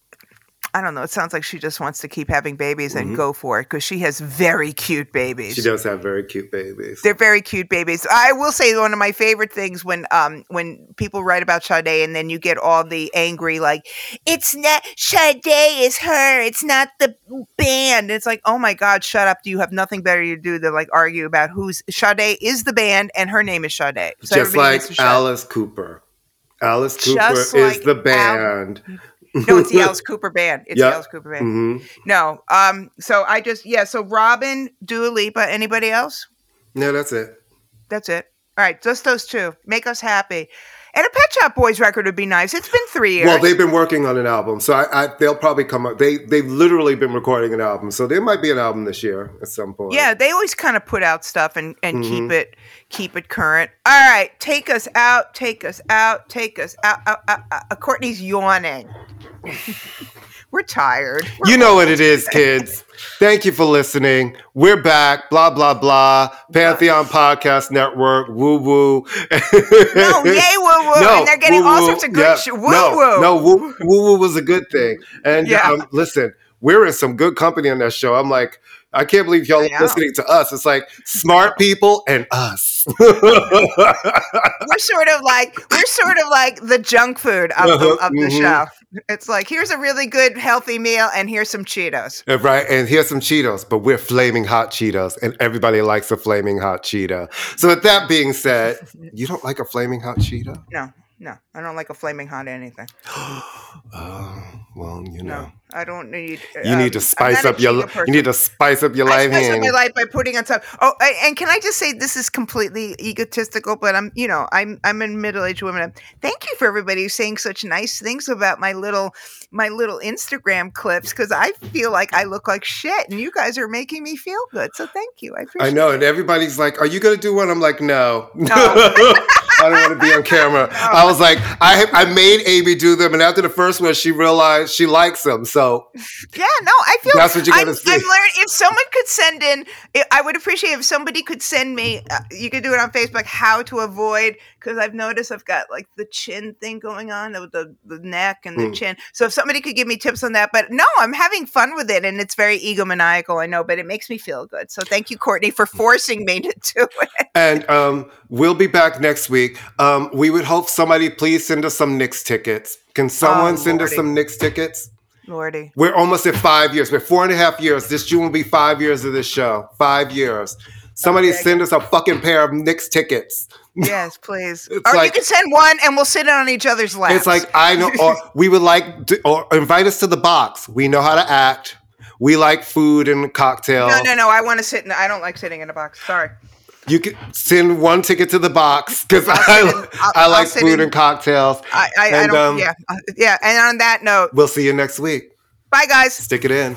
I don't know. It sounds like she just wants to keep having babies and go for it because she has very cute babies. Mm-hmm. She does have very cute babies. They're very cute babies. I will say one of my favorite things when um when people write about Sade and then you get all the angry like it's not Sade is her, it's not the band. It's like, oh my God, shut up. Do you have nothing better to do than like argue about who's Sade is the band and her name is Sade. So Just like needs to shut- Alice Cooper. Alice Cooper Just is like the Al- band. No, it's the Alice Cooper band. It's Yep. the Alice Cooper band. hmm No. Um, so I just yeah, so Robyn, Dua Lipa, anybody else? No, that's it. That's it. All right, just those two. Make us happy. And a Pet Shop Boys record would be nice. It's been three years. Well, they've been working on an album, so I, I, they'll probably come up. They they've literally been recording an album, so there might be an album this year at some point. yeah, they always kind of put out stuff and, and Mm-hmm. keep it keep it current. All right, take us out, take us out, take us out. out, out, out. Uh, Courtney's yawning. We're tired. We're- You know what it is, kids. Thank you for listening. We're back. Blah blah blah. Pantheon Podcast Network. Woo woo. No, yay woo woo. and they're getting all sorts of good shit. woo woo. No, woo woo woo was a good thing. And Yeah. um, listen, we're in some good company on that show. I'm like, I can't believe y'all know. listening to us. It's like smart people and us. we're sort of like we're sort of like the junk food of the, Uh-huh, of the mhm. show. It's like here's a really good healthy meal and here's some Cheetos. Uh, right, and here's some Cheetos, but we're flaming hot Cheetos, and everybody likes a flaming hot Cheeto. So, with that being said, you don't like a flaming hot Cheeto? No, no, I don't like a flaming hot anything. Oh, well, you know. No, I don't need. You um, need to spice up your Cheeto you need to spice up your I life spice up my life by putting on top. Oh, I, and can I just say this is completely egotistical, but I'm, you know, I'm, I'm a middle-aged woman. Thank you for everybody saying such nice things about my little, my little Instagram clips because I feel like I look like shit, and you guys are making me feel good. So thank you. I appreciate. I know, and everybody's like, "Are you gonna do one?" I'm like, "No, No. I don't want to be on camera." I was like, I I made Amy do them, and after the first one, she realized she likes them. So Yeah, no, I feel That's what you I'm, gotta see. I'm learning. If someone could send in, I- I would appreciate if somebody could send me. Uh, you could do it on Facebook. How to avoid because I've noticed I've got like the chin thing going on with the the neck and the Mm. chin. So if somebody could give me tips on that, but no, I'm having fun with it, and it's very egomaniacal. I know, but it makes me feel good. So thank you, Courtney, for forcing me to do it. And um, we'll be back next week. Um, we would hope somebody please send us some Knicks tickets. Can someone Oh, send us some Knicks tickets? Lordy, We're almost at five years. We're four and a half years. This June will be five years of this show. Five years. Somebody Okay, send us a fucking pair of Knicks tickets. Yes, please. Or you can send one, and we'll sit on each other's laps. It's like I know, or we would like, to, or invite us to the box. We know how to act. We like food and cocktails. no, no, no. I want to sit. in I don't like sitting in a box. Sorry. You can send one ticket to the box because I, in- I like food in- and cocktails. I, I, I don't. um, yeah, uh, yeah. And on that note, We'll see you next week. bye, guys. Stick it in.